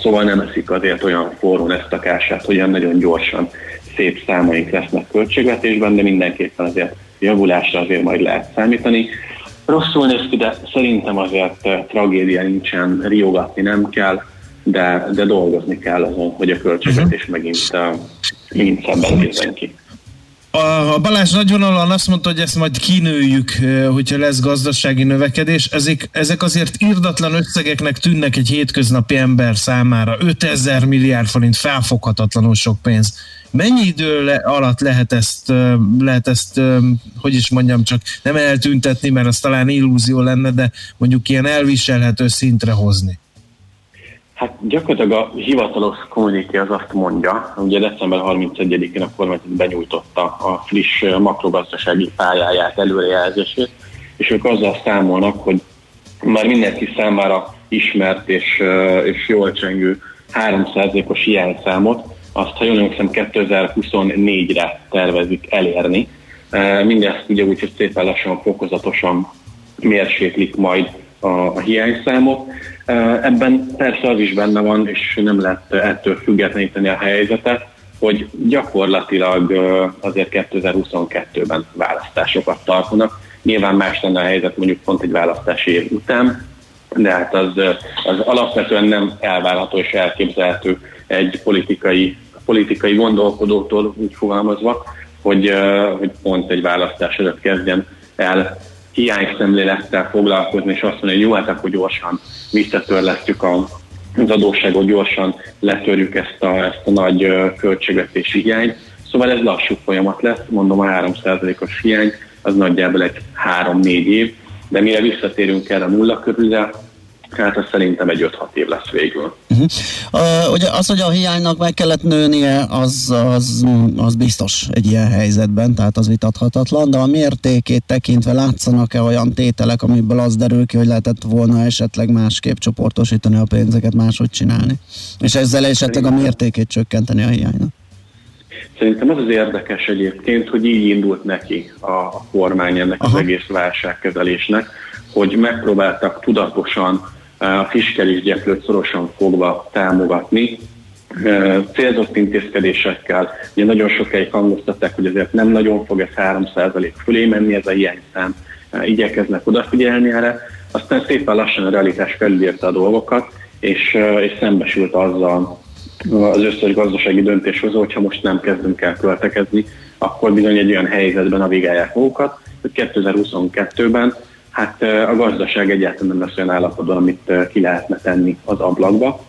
szóval nem eszik azért olyan forrón ezt a kását, hogy olyan nagyon gyorsan szép számaink lesznek költségvetésben, de mindenképpen azért javulásra azért majd lehet számítani. Rosszul néz ki, de szerintem azért eh, tragédia nincsen, riogatni nem kell, de, de dolgozni kell azon, hogy a költségvetés uh-huh. megint, uh, megint szebben nézzen ki. A Balázs nagyvonalúan azt mondta, hogy ezt majd kinőjük, hogyha lesz gazdasági növekedés. Ezek, ezek azért írdatlan összegeknek tűnnek egy hétköznapi ember számára. 5000 milliárd forint felfoghatatlanul sok pénz. Mennyi idő le, alatt lehet ezt, lehet ezt, hogy is mondjam, csak nem eltüntetni, mert az talán illúzió lenne, de mondjuk ilyen elviselhető szintre hozni? Hát gyakorlatilag a hivatalos kommuniké az azt mondja, ugye december 31-én a kormányzat benyújtotta a friss makrogazdasági pályáját, előrejelzését, és ők azzal számolnak, hogy már mindenki számára ismert és, és jól csengő 3%-os hiányszámot azt, ha jól emlékszem, 2024-re tervezik elérni. Mindezt ugye úgy, hogy szépen lassan, fokozatosan mérséklik majd a, a hiányszámot. Ebben persze az is benne van, és nem lehet ettől függetleníteni a helyzetet, hogy gyakorlatilag azért 2022-ben választásokat tartanak. Nyilván más lenne a helyzet mondjuk pont egy választási év után, de hát az, az alapvetően nem elvárható és elképzelhető egy politikai, politikai gondolkodótól úgy fogalmazva, hogy, hogy pont egy választás előtt kezdjen el hiányszemlélettel foglalkozni, és azt mondani, hogy jó, hát akkor gyorsan visszatörlesztjük a, az adósságot, gyorsan letörjük ezt a, ezt a nagy költségvetési hiányt. Szóval ez lassú folyamat lesz, mondom a 3%-os hiány, az nagyjából egy 3-4 év, de mire visszatérünk erre a nulla körülre, Hát ez szerintem egy 5-6 év lesz végül. Uh-huh. Uh, ugye az, hogy a hiánynak meg kellett nőnie, az, az, az biztos egy ilyen helyzetben, tehát az vitathatatlan, de a mértékét tekintve látszanak-e olyan tételek, amiből az derül ki, hogy lehetett volna esetleg másképp csoportosítani a pénzeket, máshogy csinálni? És ezzel esetleg a mértékét csökkenteni a hiánynak? Szerintem az az érdekes egyébként, hogy így indult neki a, a kormány ennek Aha. az egész válságkezelésnek, hogy megpróbáltak tudatosan a fiskális gyeplőt szorosan fogva támogatni, célzott intézkedésekkel. Ugye nagyon sokáig hangoztatták, hogy azért nem nagyon fog ez 3% fölé menni ez a hiányszám, igyekeznek odafigyelni erre. Aztán szépen lassan a realitás felülírta a dolgokat, és, és szembesült azzal az összes gazdasági döntéshozó, hogyha most nem kezdünk el költekezni, akkor bizony egy olyan helyzetben navigálják magukat, hogy 2022-ben hát a gazdaság egyáltalán nem lesz olyan állapotban, amit ki lehetne tenni az ablakba,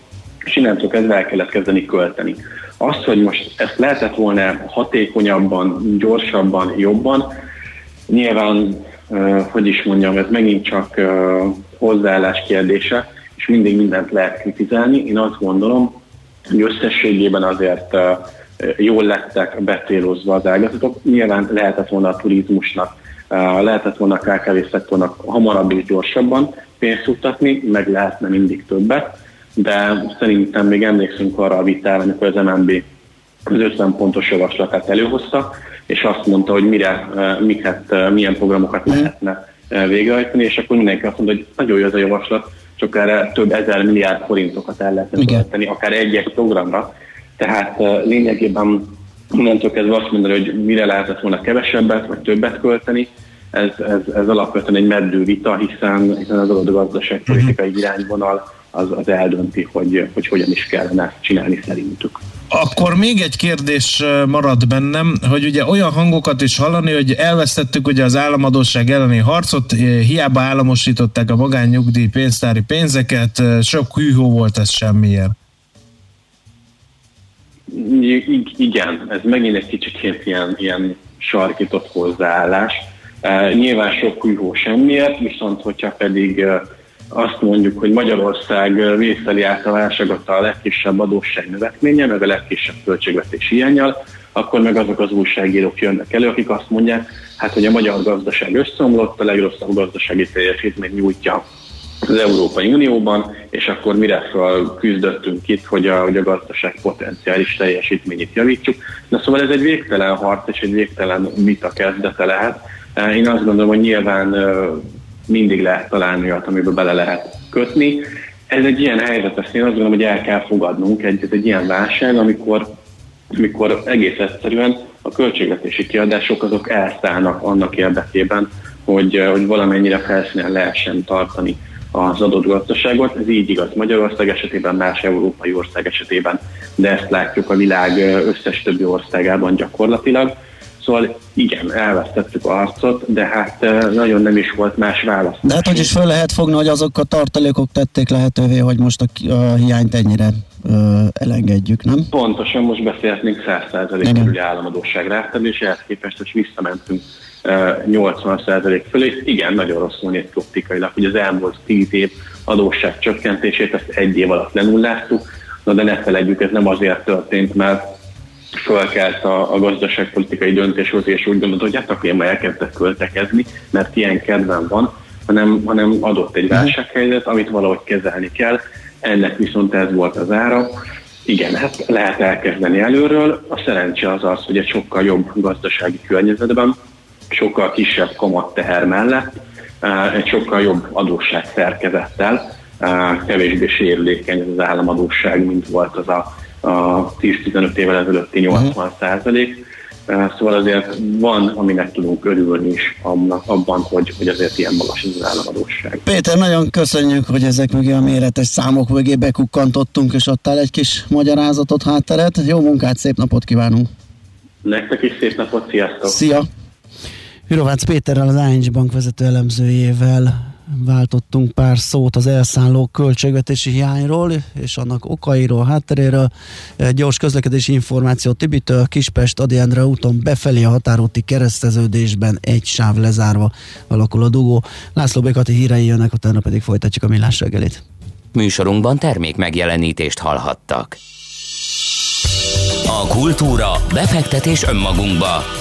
és innentől kezdve el kellett kezdeni költeni. Az, hogy most ezt lehetett volna hatékonyabban, gyorsabban, jobban, nyilván, hogy is mondjam, ez megint csak hozzáállás kérdése, és mindig mindent lehet kritizálni. Én azt gondolom, hogy összességében azért jól lettek betélozva az ágazatok. Nyilván lehetett volna a turizmusnak lehetett volna a KKV szektornak hamarabb és gyorsabban pénzt juttatni, meg lehetne mindig többet, de szerintem még emlékszünk arra a vitára, amikor az MNB az 50 pontos javaslatát előhozta, és azt mondta, hogy mire, miket, milyen programokat lehetne végrehajtani, és akkor mindenki azt mondta, hogy nagyon jó ez a javaslat, csak erre több ezer milliárd forintokat el lehetne tölteni, akár egy-egy programra. Tehát lényegében innentől kezdve azt mondani, hogy mire lehetett volna kevesebbet vagy többet költeni, ez, ez, ez alapvetően egy meddő vita, hiszen, hiszen az adott gazdaságpolitikai uh-huh. irányvonal az, az eldönti, hogy, hogy hogyan is kellene ezt csinálni szerintük. Akkor még egy kérdés marad bennem, hogy ugye olyan hangokat is hallani, hogy elvesztettük ugye az államadóság elleni harcot, hiába államosították a magánnyugdíj pénztári pénzeket, sok hűhó volt ez semmiért. Igen, ez megint egy kicsit ilyen, ilyen sarkított hozzáállás. Uh, nyilván sok hűhó semmiért, viszont hogyha pedig uh, azt mondjuk, hogy Magyarország vészeli át a válságot a legkisebb adósság növekménye, meg a legkisebb költségvetés hiányjal, akkor meg azok az újságírók jönnek elő, akik azt mondják, hát hogy a magyar gazdaság összeomlott, a legrosszabb gazdasági teljesítmény nyújtja az Európai Unióban, és akkor mire küzdöttünk itt, hogy a, hogy a gazdaság potenciális teljesítményét javítsuk. Na szóval ez egy végtelen harc és egy végtelen vita kezdete lehet. Én azt gondolom, hogy nyilván mindig lehet találni olyat, amiben bele lehet kötni. Ez egy ilyen helyzet, ezt én azt gondolom, hogy el kell fogadnunk, egy, egy ilyen válság, amikor, amikor egész egyszerűen a költségvetési kiadások azok elszállnak annak érdekében, hogy, hogy valamennyire felszínen lehessen tartani az adott gazdaságot. Ez így igaz Magyarország esetében, más európai ország esetében, de ezt látjuk a világ összes többi országában gyakorlatilag. Szóval igen, elvesztettük a harcot, de hát nagyon nem is volt más válasz. De hát hogy is fel lehet fogni, hogy azok a tartalékok tették lehetővé, hogy most a, a hiányt ennyire ö, elengedjük, nem? Pontosan, most beszélhetnénk 100% körüli államadóság rátenni, és ehhez képest, hogy visszamentünk 80% fölé. Igen, nagyon rosszul néz ki optikailag, hogy az elmúlt 10 év adósság csökkentését ezt egy év alatt lenulláztuk, na de ne felejtjük, ez nem azért történt, mert fölkelt a, a gazdaságpolitikai döntéshoz, és úgy gondolod, hogy hát akkor én már elkezdtek költekezni, mert ilyen kedvem van, hanem, hanem adott egy válsághelyzet, amit valahogy kezelni kell, ennek viszont ez volt az ára. Igen, hát lehet elkezdeni előről. A szerencse az az, hogy egy sokkal jobb gazdasági környezetben, sokkal kisebb teher mellett, egy sokkal jobb adósság szerkezettel, kevésbé sérülékeny ez az államadóság, mint volt az a, a 10-15 évvel ezelőtti 80 százalék. Szóval azért van, aminek tudunk örülni is abban, hogy, hogy azért ilyen magas az államadóság. Péter, nagyon köszönjük, hogy ezek mögé a méretes számok mögé bekukkantottunk, és adtál egy kis magyarázatot, hátteret. Jó munkát, szép napot kívánunk! Nektek is szép napot, sziasztok! Szia! Virovácz Péterrel, az ING Bank vezető elemzőjével váltottunk pár szót az elszálló költségvetési hiányról és annak okairól, hátteréről. Gyors közlekedési információ Tibitől, Kispest Adi Endre úton befelé a határúti kereszteződésben egy sáv lezárva alakul a dugó. László Békati hírei jönnek, utána pedig folytatjuk a millás reggelit. Műsorunkban termék megjelenítést hallhattak. A kultúra, befektetés önmagunkba.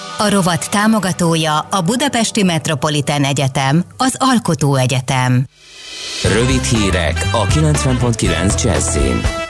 A rovat támogatója a Budapesti Metropolitán Egyetem, az Alkotó Egyetem. Rövid hírek a 90.9 Jazzin.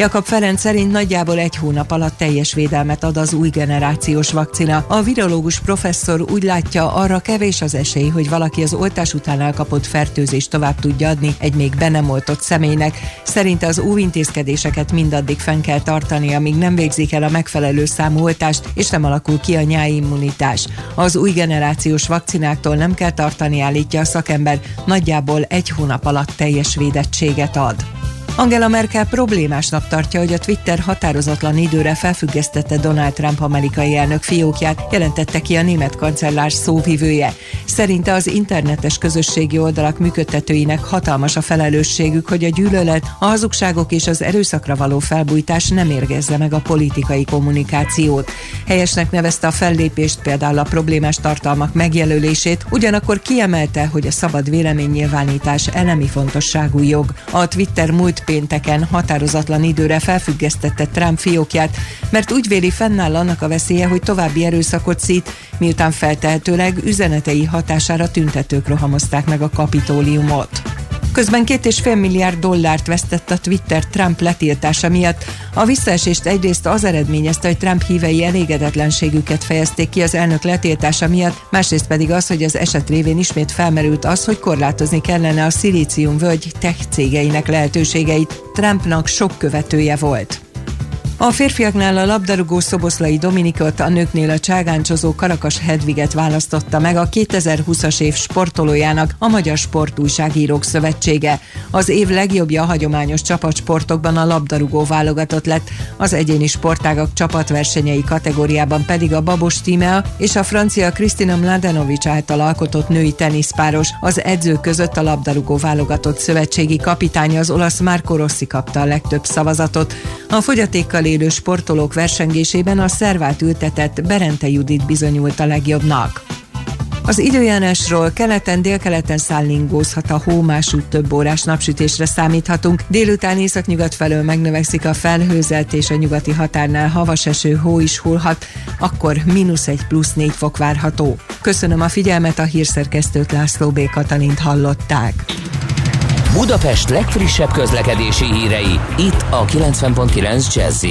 Jakab Ferenc szerint nagyjából egy hónap alatt teljes védelmet ad az új generációs vakcina. A virológus professzor úgy látja, arra kevés az esély, hogy valaki az oltás után elkapott fertőzést tovább tudja adni egy még be nem oltott személynek. Szerinte az óvintézkedéseket mindaddig fenn kell tartani, amíg nem végzik el a megfelelő számú oltást, és nem alakul ki a nyári immunitás. Az új generációs vakcináktól nem kell tartani, állítja a szakember, nagyjából egy hónap alatt teljes védettséget ad. Angela Merkel problémásnak tartja, hogy a Twitter határozatlan időre felfüggesztette Donald Trump amerikai elnök fiókját, jelentette ki a német kancellár szóvivője. Szerinte az internetes közösségi oldalak működtetőinek hatalmas a felelősségük, hogy a gyűlölet, a hazugságok és az erőszakra való felbújtás nem érgezze meg a politikai kommunikációt. Helyesnek nevezte a fellépést, például a problémás tartalmak megjelölését, ugyanakkor kiemelte, hogy a szabad véleménynyilvánítás elemi fontosságú jog. A Twitter múlt pénteken határozatlan időre felfüggesztette Trump fiókját, mert úgy véli fennáll annak a veszélye, hogy további erőszakot szít, miután feltehetőleg üzenetei hatására tüntetők rohamozták meg a kapitóliumot. Közben két és fél milliárd dollárt vesztett a Twitter Trump letiltása miatt. A visszaesést egyrészt az eredményezte, hogy Trump hívei elégedetlenségüket fejezték ki az elnök letiltása miatt, másrészt pedig az, hogy az eset révén ismét felmerült az, hogy korlátozni kellene a szilícium völgy tech cégeinek lehetőségeit. Trumpnak sok követője volt. A férfiaknál a labdarúgó Szoboszlai Dominikot, a nőknél a cságáncsozó Karakas Hedviget választotta meg a 2020-as év sportolójának a Magyar Sportújságírók Szövetsége. Az év legjobbja a hagyományos csapatsportokban a labdarúgó válogatott lett, az egyéni sportágak csapatversenyei kategóriában pedig a Babos Tímea és a francia Kristina Mladenovics által alkotott női teniszpáros, az edzők között a labdarúgó válogatott szövetségi kapitánya az olasz Marco Rossi kapta a legtöbb szavazatot. A fogyatékkal élő sportolók versengésében a szervát ültetett Berente Judit bizonyult a legjobbnak. Az időjárásról keleten, délkeleten szállingózhat a hó, másút több órás napsütésre számíthatunk. Délután északnyugat felől megnövekszik a felhőzet, és a nyugati határnál havas eső hó is hullhat, akkor mínusz egy plusz négy fok várható. Köszönöm a figyelmet, a hírszerkesztőt László B. Katalint hallották. Budapest legfrissebb közlekedési hírei, itt a 90.9 jazz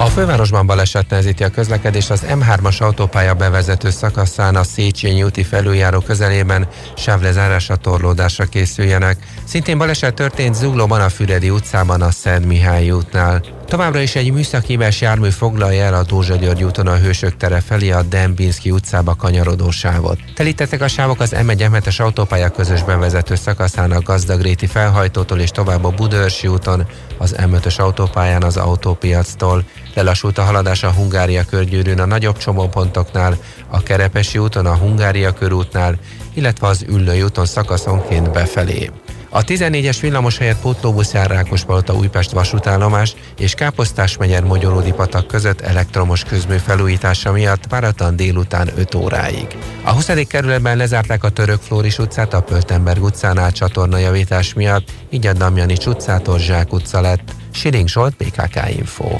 a fővárosban baleset nehezíti a közlekedést az M3-as autópálya bevezető szakaszán a Széchenyi úti felüljáró közelében sávlezárásra torlódásra készüljenek. Szintén baleset történt Zuglóban a Füredi utcában a Szent Mihály útnál. Továbbra is egy műszakíves jármű foglalja el a Dózsa György úton a Hősök tere felé a Dembinski utcába kanyarodó sávot. Telítettek a sávok az m 1 es autópálya közösben vezető szakaszán a Gazdagréti felhajtótól és tovább a Budörsi úton, az M5-ös autópályán az autópiactól. Lelassult a haladás a Hungária körgyűrűn a nagyobb csomópontoknál, a Kerepesi úton, a Hungária körútnál, illetve az Üllői úton szakaszonként befelé. A 14-es villamos helyett pótlóbusz jár Rákospalota Újpest vasútállomás és Káposztás megyer Magyaródi patak között elektromos közmű felújítása miatt váratlan délután 5 óráig. A 20. kerületben lezárták a Török Flóris utcát a Pöltenberg utcánál csatornajavítás miatt, így a Damjanics utcától Zsák utca lett. Siling Zsolt, PKK Info.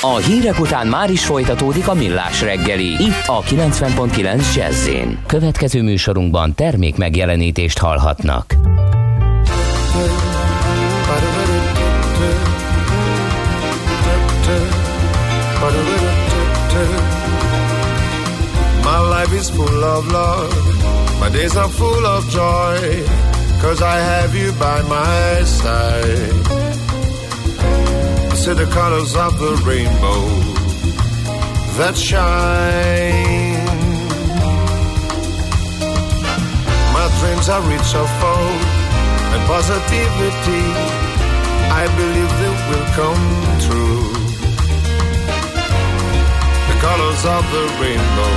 A hírek után már is folytatódik a millás reggeli, itt a 90.9 jazz Következő műsorunkban termék megjelenítést hallhatnak. My life is full of love, my days are full of joy, cause I have you by my side. The colors of the rainbow that shine. My dreams are rich of hope and positivity. I believe they will come true. The colors of the rainbow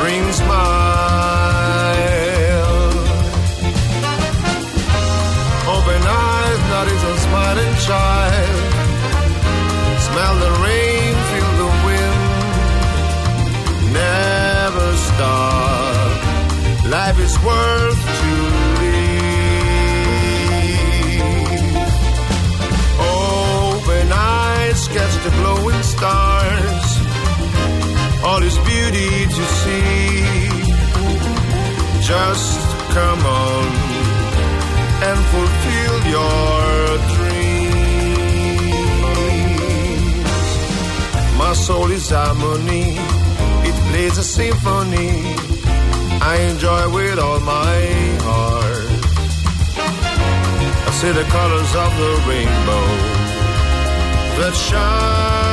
bring smile. Is a smiling child. Smell the rain, feel the wind. Never stop. Life is worth to live. Open eyes, catch the glowing stars. All this beauty to see. Just come on and fulfill your dreams. My soul is harmony, it plays a symphony. I enjoy with all my heart. I see the colors of the rainbow that shine.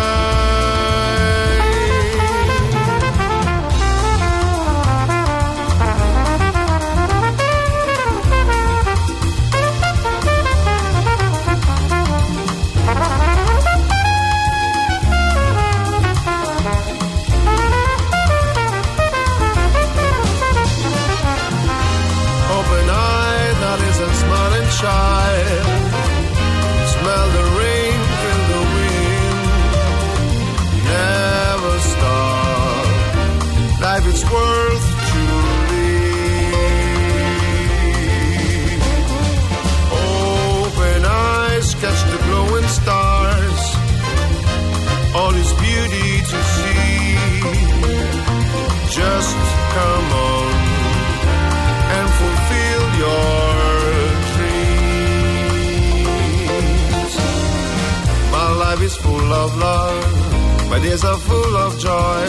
Full of love, my days are full of joy,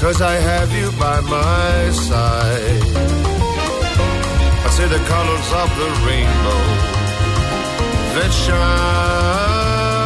cause I have you by my side. I see the colors of the rainbow that shine.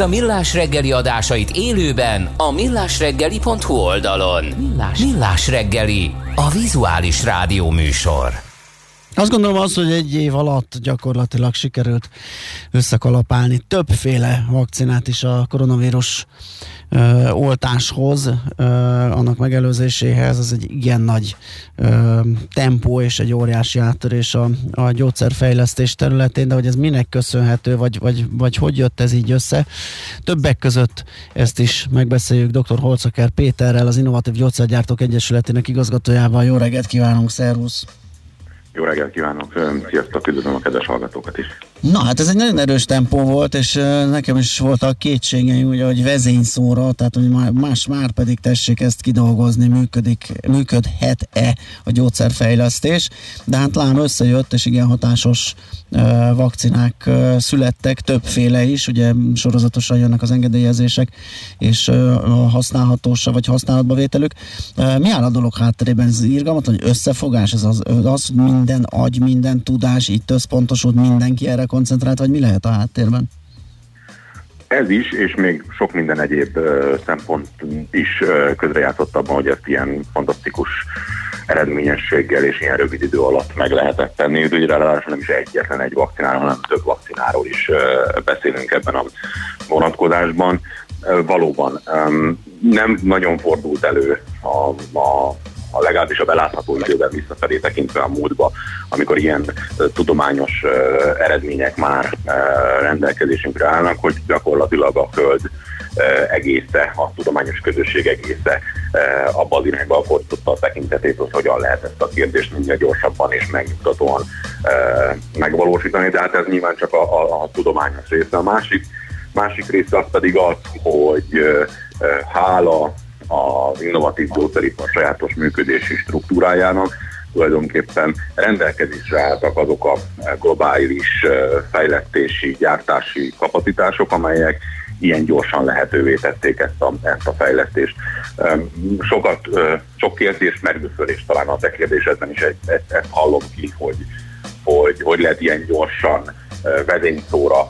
Nézd a Millás reggeli adásait élőben a millásreggeli.hu oldalon. Millás, Millás reggeli, a vizuális rádió műsor. Azt gondolom az, hogy egy év alatt gyakorlatilag sikerült összekalapálni többféle vakcinát is a koronavírus ö, oltáshoz, ö, annak megelőzéséhez. Ez egy igen nagy ö, tempó és egy óriási áttörés a, a gyógyszerfejlesztés területén, de hogy ez minek köszönhető, vagy, vagy, vagy hogy jött ez így össze. Többek között ezt is megbeszéljük dr. Holcaker Péterrel, az Innovatív Gyógyszergyártók Egyesületének igazgatójával. Jó reggelt kívánunk, szervusz! Jó reggelt kívánok, sziasztok, üdvözlöm a kedves hallgatókat is. Na hát ez egy nagyon erős tempó volt, és nekem is voltak kétségeim, ugye, hogy vezényszóra, tehát hogy más már pedig tessék ezt kidolgozni, működik, működhet-e a gyógyszerfejlesztés, de hát lám összejött, és igen hatásos vakcinák születtek, többféle is, ugye sorozatosan jönnek az engedélyezések, és a használhatósa vagy használatba vételük. Mi áll a dolog hátterében? Ez írgalmat, hogy összefogás, ez az, az minden agy, minden tudás, itt összpontosult mindenki erre koncentrált, vagy mi lehet a háttérben? Ez is, és még sok minden egyéb szempont is közrejátszott abban, hogy ezt ilyen fantasztikus eredményességgel és ilyen rövid idő alatt meg lehetett tenni. Ugye ráadásul nem is egyetlen egy vakcináról, hanem több vakcináról is beszélünk ebben a vonatkozásban. Valóban nem nagyon fordult elő a, a a legalábbis a belátható időben visszafelé tekintve a múltba, amikor ilyen tudományos eredmények már rendelkezésünkre állnak, hogy gyakorlatilag a Föld egésze, a tudományos közösség egésze abba az irányba fordította a tekintetét, hogy hogyan lehet ezt a kérdést minél gyorsabban és megnyugtatóan megvalósítani, de hát ez nyilván csak a, a, a tudományos része. A másik, másik része az pedig az, hogy hála az innovatív gyógyszeripar sajátos működési struktúrájának tulajdonképpen rendelkezésre álltak azok a globális fejlesztési, gyártási kapacitások, amelyek ilyen gyorsan lehetővé tették ezt a, ezt a fejlesztést. Sokat, sok kérdés merül föl, és talán a te kérdésedben is ezt, hallom ki, hogy, hogy hogy lehet ilyen gyorsan vezényszóra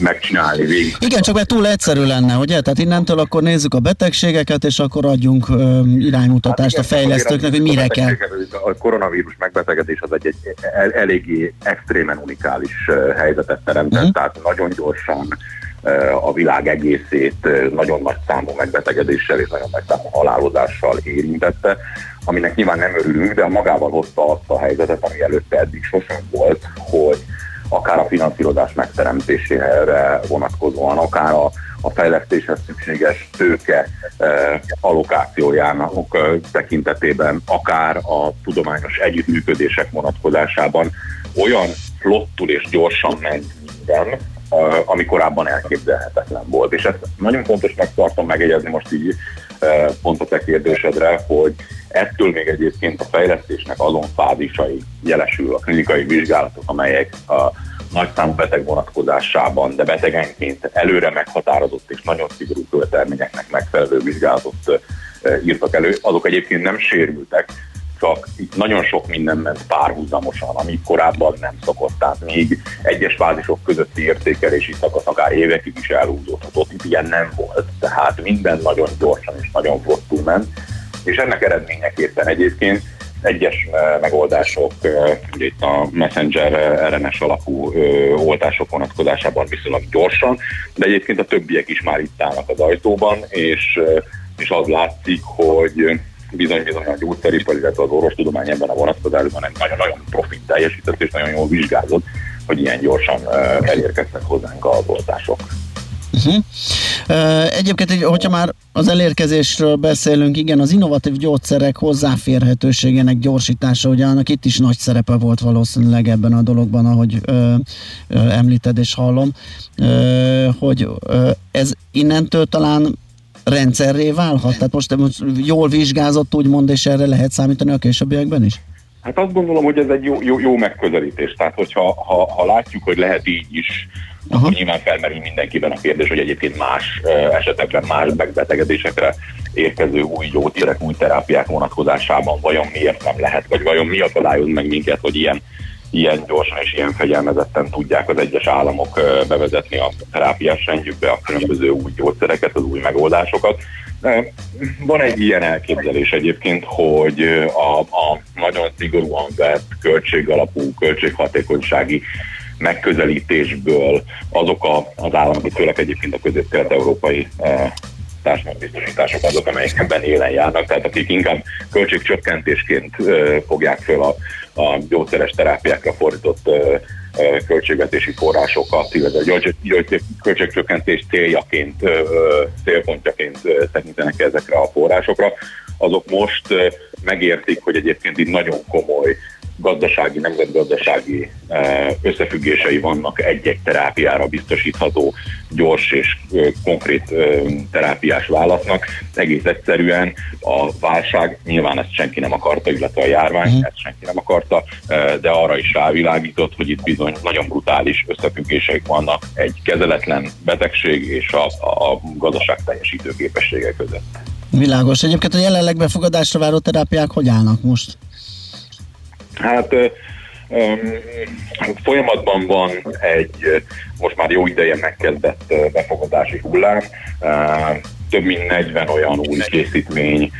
megcsinálni végig. Igen, csak mert túl egyszerű lenne, ugye? Tehát innentől akkor nézzük a betegségeket, és akkor adjunk ö, iránymutatást hát igen, a fejlesztőknek, hogy mire kell. A koronavírus megbetegedés az egy, egy el, eléggé extrémen unikális helyzetet teremtett, uh-huh. tehát nagyon gyorsan a világ egészét nagyon nagy számú megbetegedéssel és nagyon nagy számú halálozással érintette, aminek nyilván nem örülünk, de magával hozta azt a helyzetet, ami előtte eddig sosem volt, hogy akár a finanszírozás megteremtésére vonatkozóan, akár a, a fejlesztéshez szükséges tőke eh, allokációjának eh, tekintetében, akár a tudományos együttműködések vonatkozásában olyan flottul és gyorsan ment minden, eh, ami korábban elképzelhetetlen volt. És ezt nagyon fontosnak tartom megjegyezni most így pont a te kérdésedre, hogy ettől még egyébként a fejlesztésnek azon fázisai jelesül a klinikai vizsgálatok, amelyek a nagyszámú beteg vonatkozásában, de betegenként előre meghatározott és nagyon szigorú követelményeknek megfelelő vizsgálatot írtak elő, azok egyébként nem sérültek, csak itt nagyon sok minden ment párhuzamosan, ami korábban nem szokott. Tehát még egyes fázisok közötti értékelési szakasz akár évekig is elhúzódhatott, itt ilyen nem volt. Tehát minden nagyon gyorsan és nagyon flottul ment, és ennek eredményeképpen egyébként egyes megoldások, ugye itt a Messenger RNS alapú oltások vonatkozásában viszonylag gyorsan, de egyébként a többiek is már itt állnak az ajtóban, és, és az látszik, hogy bizony-bizony a gyógyszeripar, illetve az orvostudomány ebben a vonatkozásban egy nagyon-nagyon profit teljesített és nagyon jól vizsgázott, hogy ilyen gyorsan elérkeztek hozzánk az oltások. Uh-huh. Egyébként, hogyha már az elérkezésről beszélünk, igen, az innovatív gyógyszerek hozzáférhetőségének gyorsítása, ugye annak itt is nagy szerepe volt valószínűleg ebben a dologban, ahogy ö, ö, említed és hallom, ö, hogy ö, ez innentől talán rendszerré válhat? Tehát most, jól vizsgázott úgymond, és erre lehet számítani a későbbiekben is? Hát azt gondolom, hogy ez egy jó, jó, jó megközelítés. Tehát, hogyha ha, ha látjuk, hogy lehet így is, Aha. akkor nyilván felmerül mindenkiben a kérdés, hogy egyébként más uh, esetekben, más megbetegedésekre érkező új gyógyszerek, új terápiák vonatkozásában vajon miért nem lehet, vagy vajon mi akadályoz meg minket, hogy ilyen ilyen gyorsan és ilyen fegyelmezetten tudják az egyes államok bevezetni a terápiás rendjükbe a különböző új gyógyszereket, az új megoldásokat. Van egy ilyen elképzelés egyébként, hogy a, a nagyon szigorúan vett költségalapú, költséghatékonysági megközelítésből azok a, az államok, főleg egyébként a közép-kelet-európai e, társadalombiztosítások azok, amelyek ebben élen járnak, tehát akik inkább költségcsökkentésként fogják föl a, a gyógyszeres terápiákra fordított költségvetési forrásokat, illetve költségcsökkentés céljaként, célpontjaként tekintenek ezekre a forrásokra, azok most megértik, hogy egyébként itt nagyon komoly gazdasági, nemzetgazdasági eh, összefüggései vannak egy-egy terápiára biztosítható gyors és eh, konkrét eh, terápiás válasznak. Egész egyszerűen a válság, nyilván ezt senki nem akarta, illetve a járvány, uh-huh. ezt senki nem akarta, de arra is rávilágított, hogy itt bizony nagyon brutális összefüggések vannak egy kezeletlen betegség és a, a gazdaság teljesítő képessége között. Világos. Egyébként a jelenleg befogadásra váró terápiák hogy állnak most? Hát folyamatban van egy most már jó ideje megkezdett befogadási hullám. Több mint 40 olyan új készítmény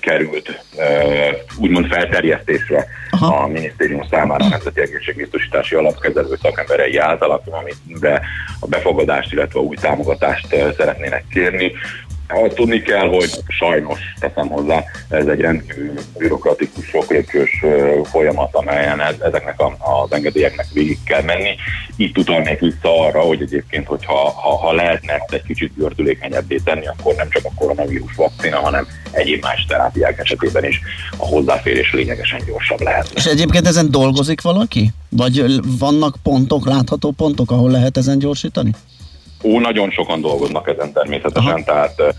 került úgymond felterjesztésre Aha. a minisztérium számára a Nemzeti Egészségbiztosítási Alapkezelő szakemberei által, amiben a befogadást, illetve új támogatást szeretnének kérni. Azt tudni kell, hogy sajnos teszem hozzá, ez egy rendkívül bürokratikus, soklépcsős folyamat, amelyen ez, ezeknek a, az engedélyeknek végig kell menni. Itt utalnék vissza arra, hogy egyébként, hogyha ha, ha lehetne ezt egy kicsit gördülékenyebbé tenni, akkor nem csak a koronavírus vakcina, hanem egyéb más terápiák esetében is a hozzáférés lényegesen gyorsabb lehet. És egyébként ezen dolgozik valaki? Vagy vannak pontok, látható pontok, ahol lehet ezen gyorsítani? Ó, nagyon sokan dolgoznak ezen természetesen, Aha. tehát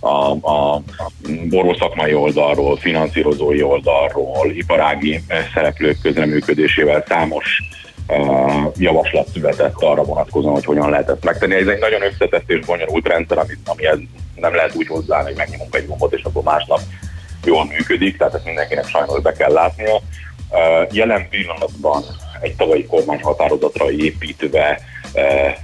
a, a, a szakmai oldalról, finanszírozói oldalról, iparági szereplők közreműködésével számos uh, javaslat született arra vonatkozóan, hogy hogyan lehet ezt megtenni. Ez egy nagyon összetett és bonyolult rendszer, ami, amihez nem lehet úgy hozzáállni, hogy megnyomunk egy gombot, és akkor másnap jól működik, tehát ezt mindenkinek sajnos be kell látnia. Uh, jelen pillanatban egy tavalyi kormányhatározatra építve Eh,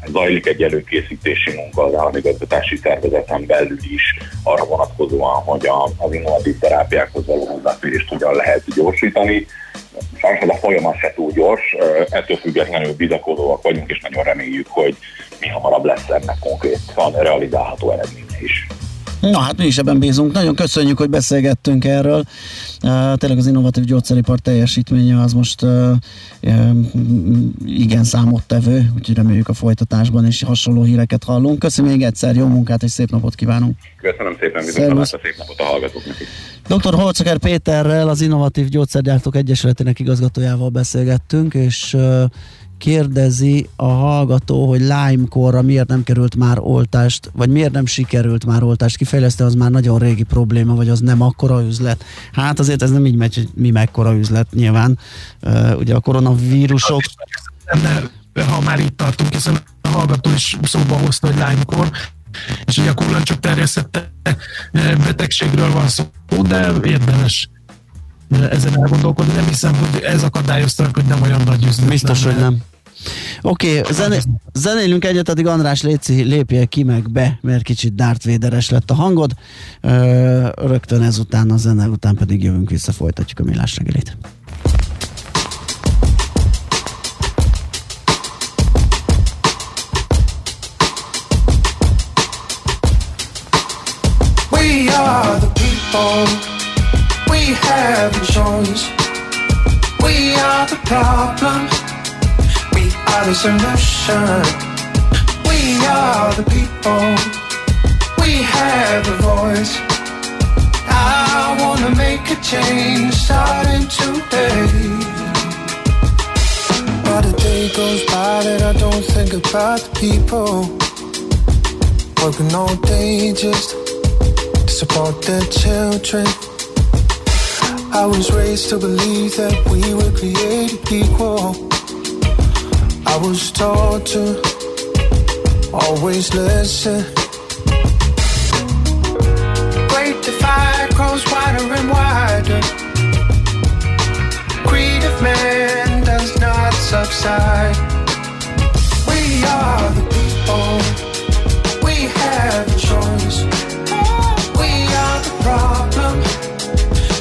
zajlik egy előkészítési munka az állami gazdatási szervezeten belül is arra vonatkozóan, hogy az innovatív terápiákhoz való hozzáférést hogyan lehet gyorsítani. Sajnos a folyamat se túl gyors, eh, ettől függetlenül bizakodóak vagyunk, és nagyon reméljük, hogy mi hamarabb lesz ennek konkrétan realizálható eredménye is. Na hát mi is ebben bízunk. Nagyon köszönjük, hogy beszélgettünk erről. Uh, tényleg az innovatív gyógyszeripar teljesítménye az most uh, igen számottevő, úgyhogy reméljük a folytatásban is hasonló híreket hallunk. Köszönöm még egyszer, jó munkát és szép napot kívánunk. Köszönöm szépen, viszont szép napot a hallgatóknak is. Dr. Holcaker Péterrel, az Innovatív Gyógyszergyártók Egyesületének igazgatójával beszélgettünk, és uh, kérdezi a hallgató, hogy Lyme-korra miért nem került már oltást, vagy miért nem sikerült már oltást kifejleszteni, az már nagyon régi probléma, vagy az nem akkora üzlet. Hát azért ez nem így megy, hogy mi mekkora üzlet nyilván. Uh, ugye a koronavírusok... Ha már itt tartunk, hiszen a hallgató is szóba hozta, hogy Lyme-kor, és ugye a kullancsok terjesztette betegségről van szó, de érdemes ezen elgondolkodni. Nem hiszem, hogy ez akadályozta, hogy nem olyan nagy üzlet. Biztos, hogy nem. Oké, okay, zené, zenélünk egyet, addig András Léci lépje ki meg be, mert kicsit Darth Vader-es lett a hangod. Rögtön ezután, a zene után pedig jövünk vissza, folytatjuk a millás reggelit. We are the people, we have a choice, we are the problem. Are the solution. We are the people. We have a voice. I wanna make a change starting today. But a day goes by that I don't think about the people. working all day just to support their children. I was raised to believe that we were created equal. I was taught to always listen. Great divide grows wider and wider. Greed of man does not subside. We are the people. We have a choice. We are the problem.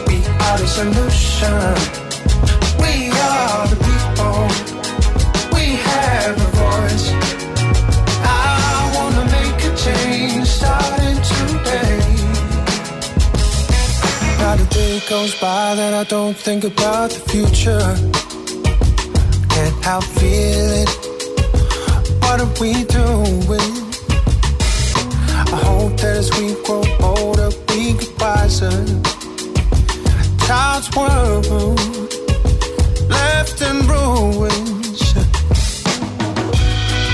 We are the solution. Goes by that I don't think about the future. Can't help feeling. It. What are we doing? I hope that as we grow older, we get wiser. Child's world left in ruins.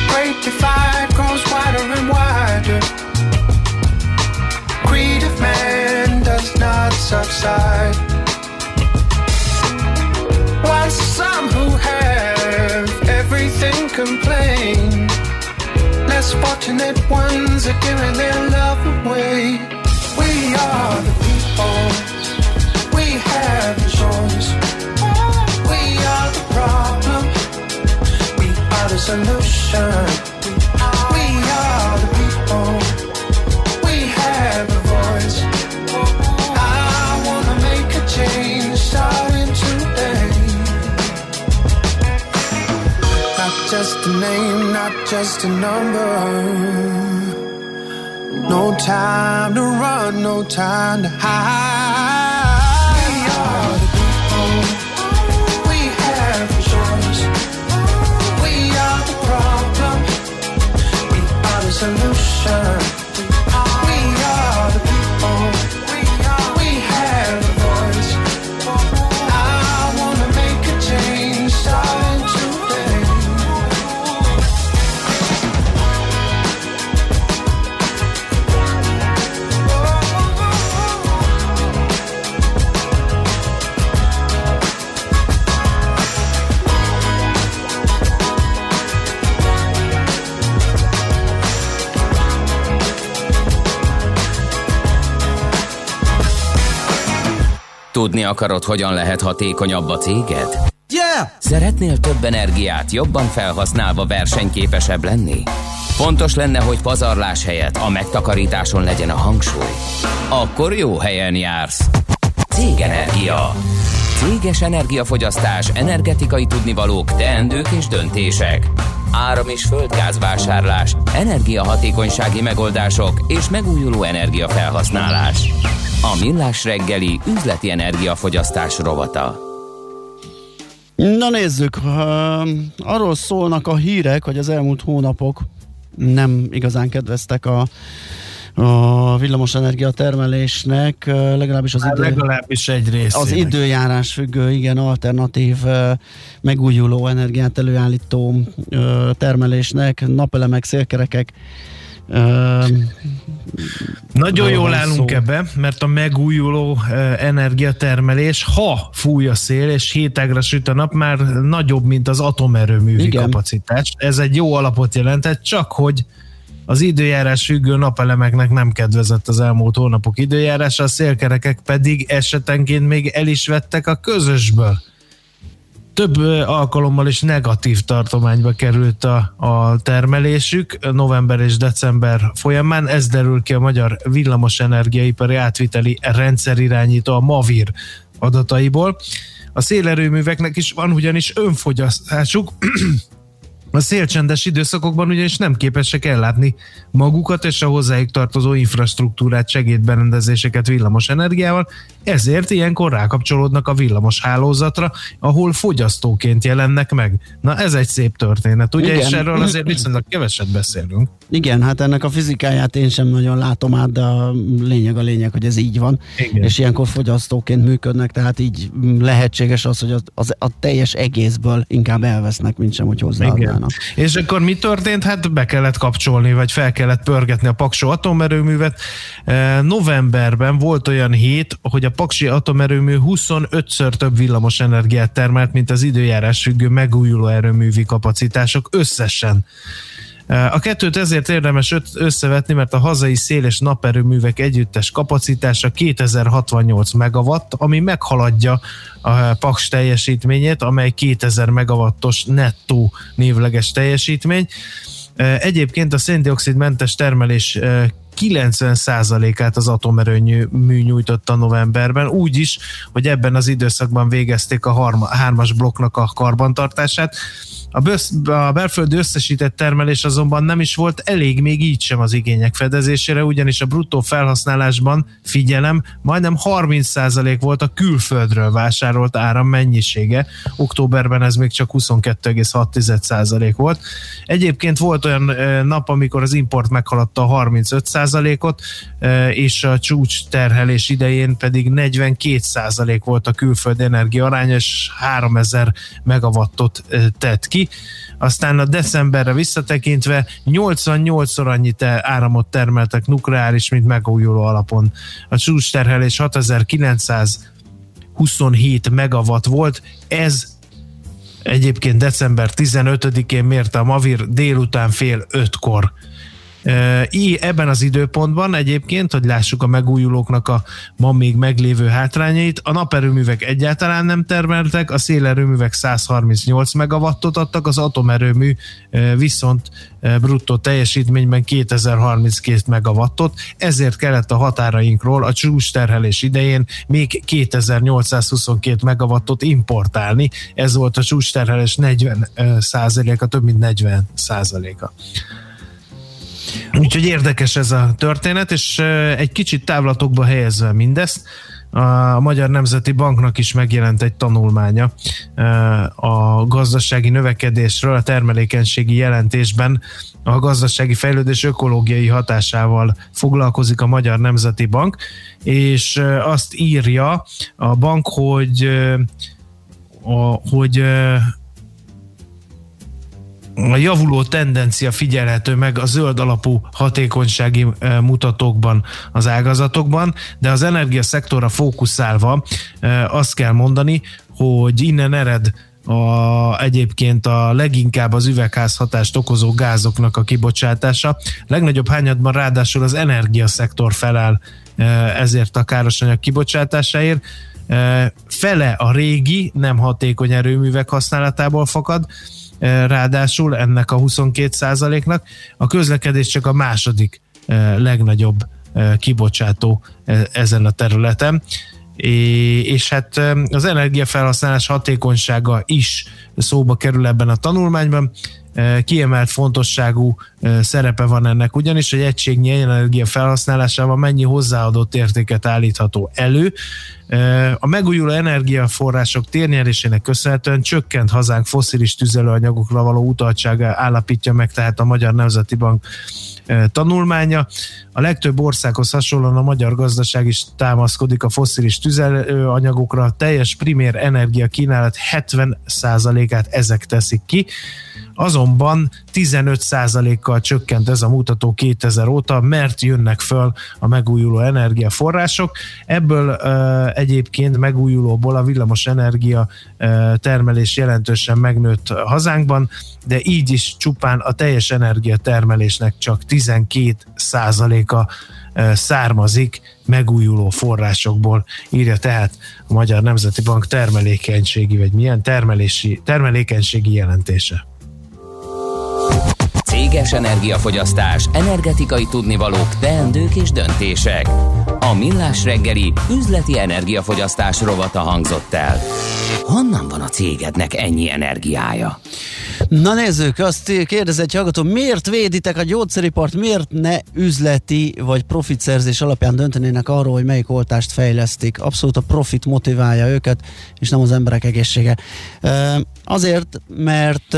Great divide grows wider and wider. Subside. While some who have everything complain, less fortunate ones are giving their love away. We are the people. We have a choice. We are the problem. We are the solution. Just a name, not just a number. No time to run, no time to hide. We are the people. We have a choice. We are the problem. We are the solution. Tudni akarod, hogyan lehet hatékonyabb a céged? Yeah! Szeretnél több energiát jobban felhasználva versenyképesebb lenni? Fontos lenne, hogy pazarlás helyett a megtakarításon legyen a hangsúly. Akkor jó helyen jársz. Cégenergia. Céges energiafogyasztás, energetikai tudnivalók, teendők és döntések. Áram- és földgázvásárlás, energiahatékonysági megoldások és megújuló energiafelhasználás. A Millás reggeli üzleti energiafogyasztás rovata. Na nézzük, arról szólnak a hírek, hogy az elmúlt hónapok nem igazán kedveztek a, a villamosenergia termelésnek, legalábbis az idő... legalábbis egy részének. Az időjárás függő, igen, alternatív megújuló energiát előállító termelésnek, napelemek, szélkerekek, uh, Nagyon jól állunk szó. ebbe, mert a megújuló energiatermelés, ha fúj a szél és hétágra süt a nap, már nagyobb, mint az atomerőművi Igen. kapacitás. Ez egy jó alapot jelentett, csak hogy az időjárás függő napelemeknek nem kedvezett az elmúlt hónapok időjárása, a szélkerekek pedig esetenként még el is vettek a közösből. Több alkalommal is negatív tartományba került a, a termelésük november és december folyamán. Ez derül ki a Magyar Villamos Energiaipari Átviteli Rendszerirányító, a MAVIR adataiból. A szélerőműveknek is van ugyanis önfogyasztásuk, a szélcsendes időszakokban ugyanis nem képesek ellátni magukat és a hozzájuk tartozó infrastruktúrát, segédberendezéseket villamos energiával, ezért ilyenkor rákapcsolódnak a villamos hálózatra, ahol fogyasztóként jelennek meg. Na ez egy szép történet, ugye? Igen. És erről azért viszonylag keveset beszélünk. Igen, hát ennek a fizikáját én sem nagyon látom át, de a lényeg a lényeg, hogy ez így van. Igen. És ilyenkor fogyasztóként működnek, tehát így lehetséges az, hogy az, az, a teljes egészből inkább elvesznek, mint sem, hogy hozzáadnának. Csinálnak. És akkor mi történt? Hát be kellett kapcsolni, vagy fel kellett pörgetni a Paksó atomerőművet. E, Novemberben volt olyan hét, hogy a Paksi atomerőmű 25-ször több villamos energiát termelt, mint az időjárás függő megújuló erőművi kapacitások összesen. E, A kettőt ezért érdemes összevetni, mert a hazai szél és naperőművek együttes kapacitása 2068 megawatt, ami meghaladja a Paks teljesítményét, amely 2000 megawattos nettó névleges teljesítmény. E, Egyébként a széndiokszidmentes termelés e, 90%-át az atomerőmű nyújtotta novemberben, úgy is, hogy ebben az időszakban végezték a harma, hármas blokknak a karbantartását. A, bösz, a belföldi összesített termelés azonban nem is volt elég még így sem az igények fedezésére, ugyanis a bruttó felhasználásban, figyelem, majdnem 30% volt a külföldről vásárolt áram mennyisége. Októberben ez még csak 22,6% volt. Egyébként volt olyan nap, amikor az import meghaladta a 35%-ot, ö, és a csúcs terhelés idején pedig 42% volt a külföldi energia aránya, és 3000 megawattot tett ki. Aztán a decemberre visszatekintve 88-szor annyi te- áramot termeltek nukleáris, mint megújuló alapon. A csúcs terhelés 6927 megawatt volt, ez egyébként december 15-én mérte a Mavir délután fél ötkor. E, í- ebben az időpontban egyébként, hogy lássuk a megújulóknak a ma még meglévő hátrányait, a naperőművek egyáltalán nem termeltek, a szélerőművek 138 megawattot adtak, az atomerőmű viszont bruttó teljesítményben 2032 megawattot, ezért kellett a határainkról a csúcs terhelés idején még 2822 megawattot importálni, ez volt a csúcs terhelés 40 százaléka, több mint 40 százaléka. Úgyhogy érdekes ez a történet, és egy kicsit távlatokba helyezve mindezt, a Magyar Nemzeti Banknak is megjelent egy tanulmánya a gazdasági növekedésről, a termelékenységi jelentésben. A gazdasági fejlődés ökológiai hatásával foglalkozik a Magyar Nemzeti Bank, és azt írja a bank, hogy hogy a javuló tendencia figyelhető meg a zöld alapú hatékonysági mutatókban az ágazatokban, de az energiaszektorra fókuszálva azt kell mondani, hogy innen ered a, egyébként a leginkább az üvegházhatást okozó gázoknak a kibocsátása. Legnagyobb hányadban ráadásul az energiaszektor felel ezért a károsanyag kibocsátásáért. Fele a régi, nem hatékony erőművek használatából fakad, ráadásul ennek a 22 nak a közlekedés csak a második eh, legnagyobb eh, kibocsátó eh, ezen a területen. És hát eh, az energiafelhasználás hatékonysága is szóba kerül ebben a tanulmányban. Kiemelt fontosságú szerepe van ennek, ugyanis egy egységnyi energia felhasználásával mennyi hozzáadott értéket állítható elő. A megújuló energiaforrások térnyerésének köszönhetően csökkent hazánk foszilis tüzelőanyagokra való utaltsága állapítja meg tehát a Magyar Nemzeti Bank tanulmánya. A legtöbb országhoz hasonlóan a magyar gazdaság is támaszkodik a foszilis tüzelőanyagokra. A teljes primér energia kínálat 70%-át ezek teszik ki. Azonban 15%-kal csökkent ez a mutató 2000 óta, mert jönnek föl a megújuló energiaforrások. Ebből uh, egyébként megújulóból a villamos energia uh, termelés jelentősen megnőtt hazánkban, de így is csupán a teljes energiatermelésnek csak 12%-a uh, származik megújuló forrásokból, írja tehát a Magyar Nemzeti Bank termelékenységi, vagy milyen termelési, termelékenységi jelentése. Céges energiafogyasztás, energetikai tudnivalók, teendők és döntések. A Millás reggeli üzleti energiafogyasztás rovata hangzott el. Honnan van a cégednek ennyi energiája? Na nézzük, azt kérdez egy hallgató, miért véditek a gyógyszeripart, miért ne üzleti vagy profitszerzés alapján döntenének arról, hogy melyik oltást fejlesztik? Abszolút a profit motiválja őket, és nem az emberek egészsége. Azért, mert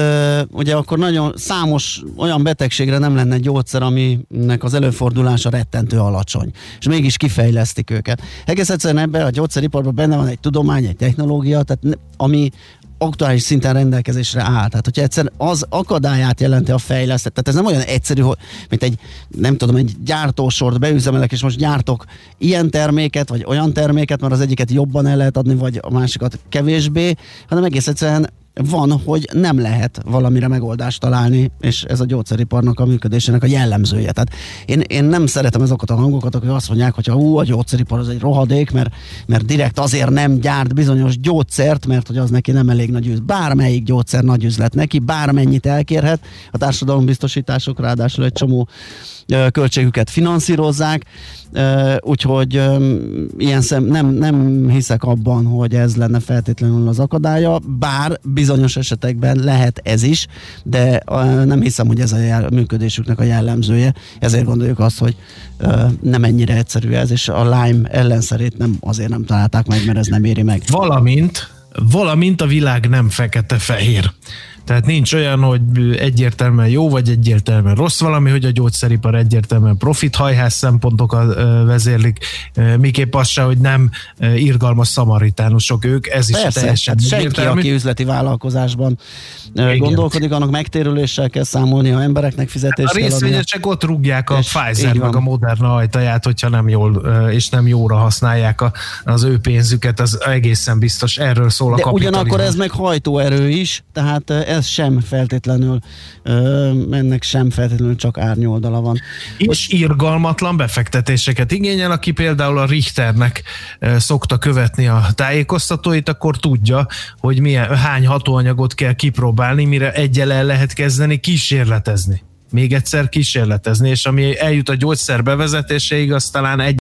ugye akkor nagyon számos olyan betegségre nem lenne gyógyszer, aminek az előfordulása rettentő alacsony, és mégis kifejlesztik őket. Egész egyszerűen ebben a gyógyszeriparban benne van egy tudomány, egy technológia, tehát ami aktuális szinten rendelkezésre áll. Tehát, hogyha egyszer az akadályát jelenti a fejlesztett, tehát ez nem olyan egyszerű, hogy, mint egy, nem tudom, egy gyártósort beüzemelek, és most gyártok ilyen terméket, vagy olyan terméket, mert az egyiket jobban el lehet adni, vagy a másikat kevésbé, hanem egész egyszerűen van, hogy nem lehet valamire megoldást találni, és ez a gyógyszeriparnak a működésének a jellemzője. Tehát én, én nem szeretem azokat a hangokat, akik azt mondják, hogy ú, a gyógyszeripar az egy rohadék, mert, mert direkt azért nem gyárt bizonyos gyógyszert, mert hogy az neki nem elég nagy üzlet. Bármelyik gyógyszer nagy üzlet neki, bármennyit elkérhet, a társadalombiztosítások ráadásul egy csomó költségüket finanszírozzák, úgyhogy ilyen szem, nem, nem hiszek abban, hogy ez lenne feltétlenül az akadálya, bár bizonyos esetekben lehet ez is, de nem hiszem, hogy ez a jel, működésüknek a jellemzője, ezért gondoljuk azt, hogy nem ennyire egyszerű ez, és a Lime ellenszerét nem azért nem találták meg, mert ez nem éri meg. Valamint, valamint a világ nem fekete-fehér. Tehát nincs olyan, hogy egyértelműen jó, vagy egyértelműen rossz valami, hogy a gyógyszeripar egyértelműen profit hajház szempontokat vezérlik, miképp az se, hogy nem irgalmas szamaritánusok ők, ez is Persze, teljesen hát senki, aki üzleti vállalkozásban Igen. gondolkodik, annak megtérüléssel kell számolni, a embereknek fizetést A adnia. részvényesek ott rúgják a Pfizer meg a Moderna ajtaját, hogyha nem jól és nem jóra használják a, az ő pénzüket, az egészen biztos. Erről szól a De kapitalizmus. ugyanakkor ez meg hajtóerő is, tehát ö, ez sem feltétlenül, ennek sem feltétlenül csak árnyoldala van. És irgalmatlan befektetéseket igényel, aki például a Richternek szokta követni a tájékoztatóit, akkor tudja, hogy milyen, hány hatóanyagot kell kipróbálni, mire egyel el lehet kezdeni kísérletezni. Még egyszer kísérletezni, és ami eljut a gyógyszer bevezetéséig, az talán egy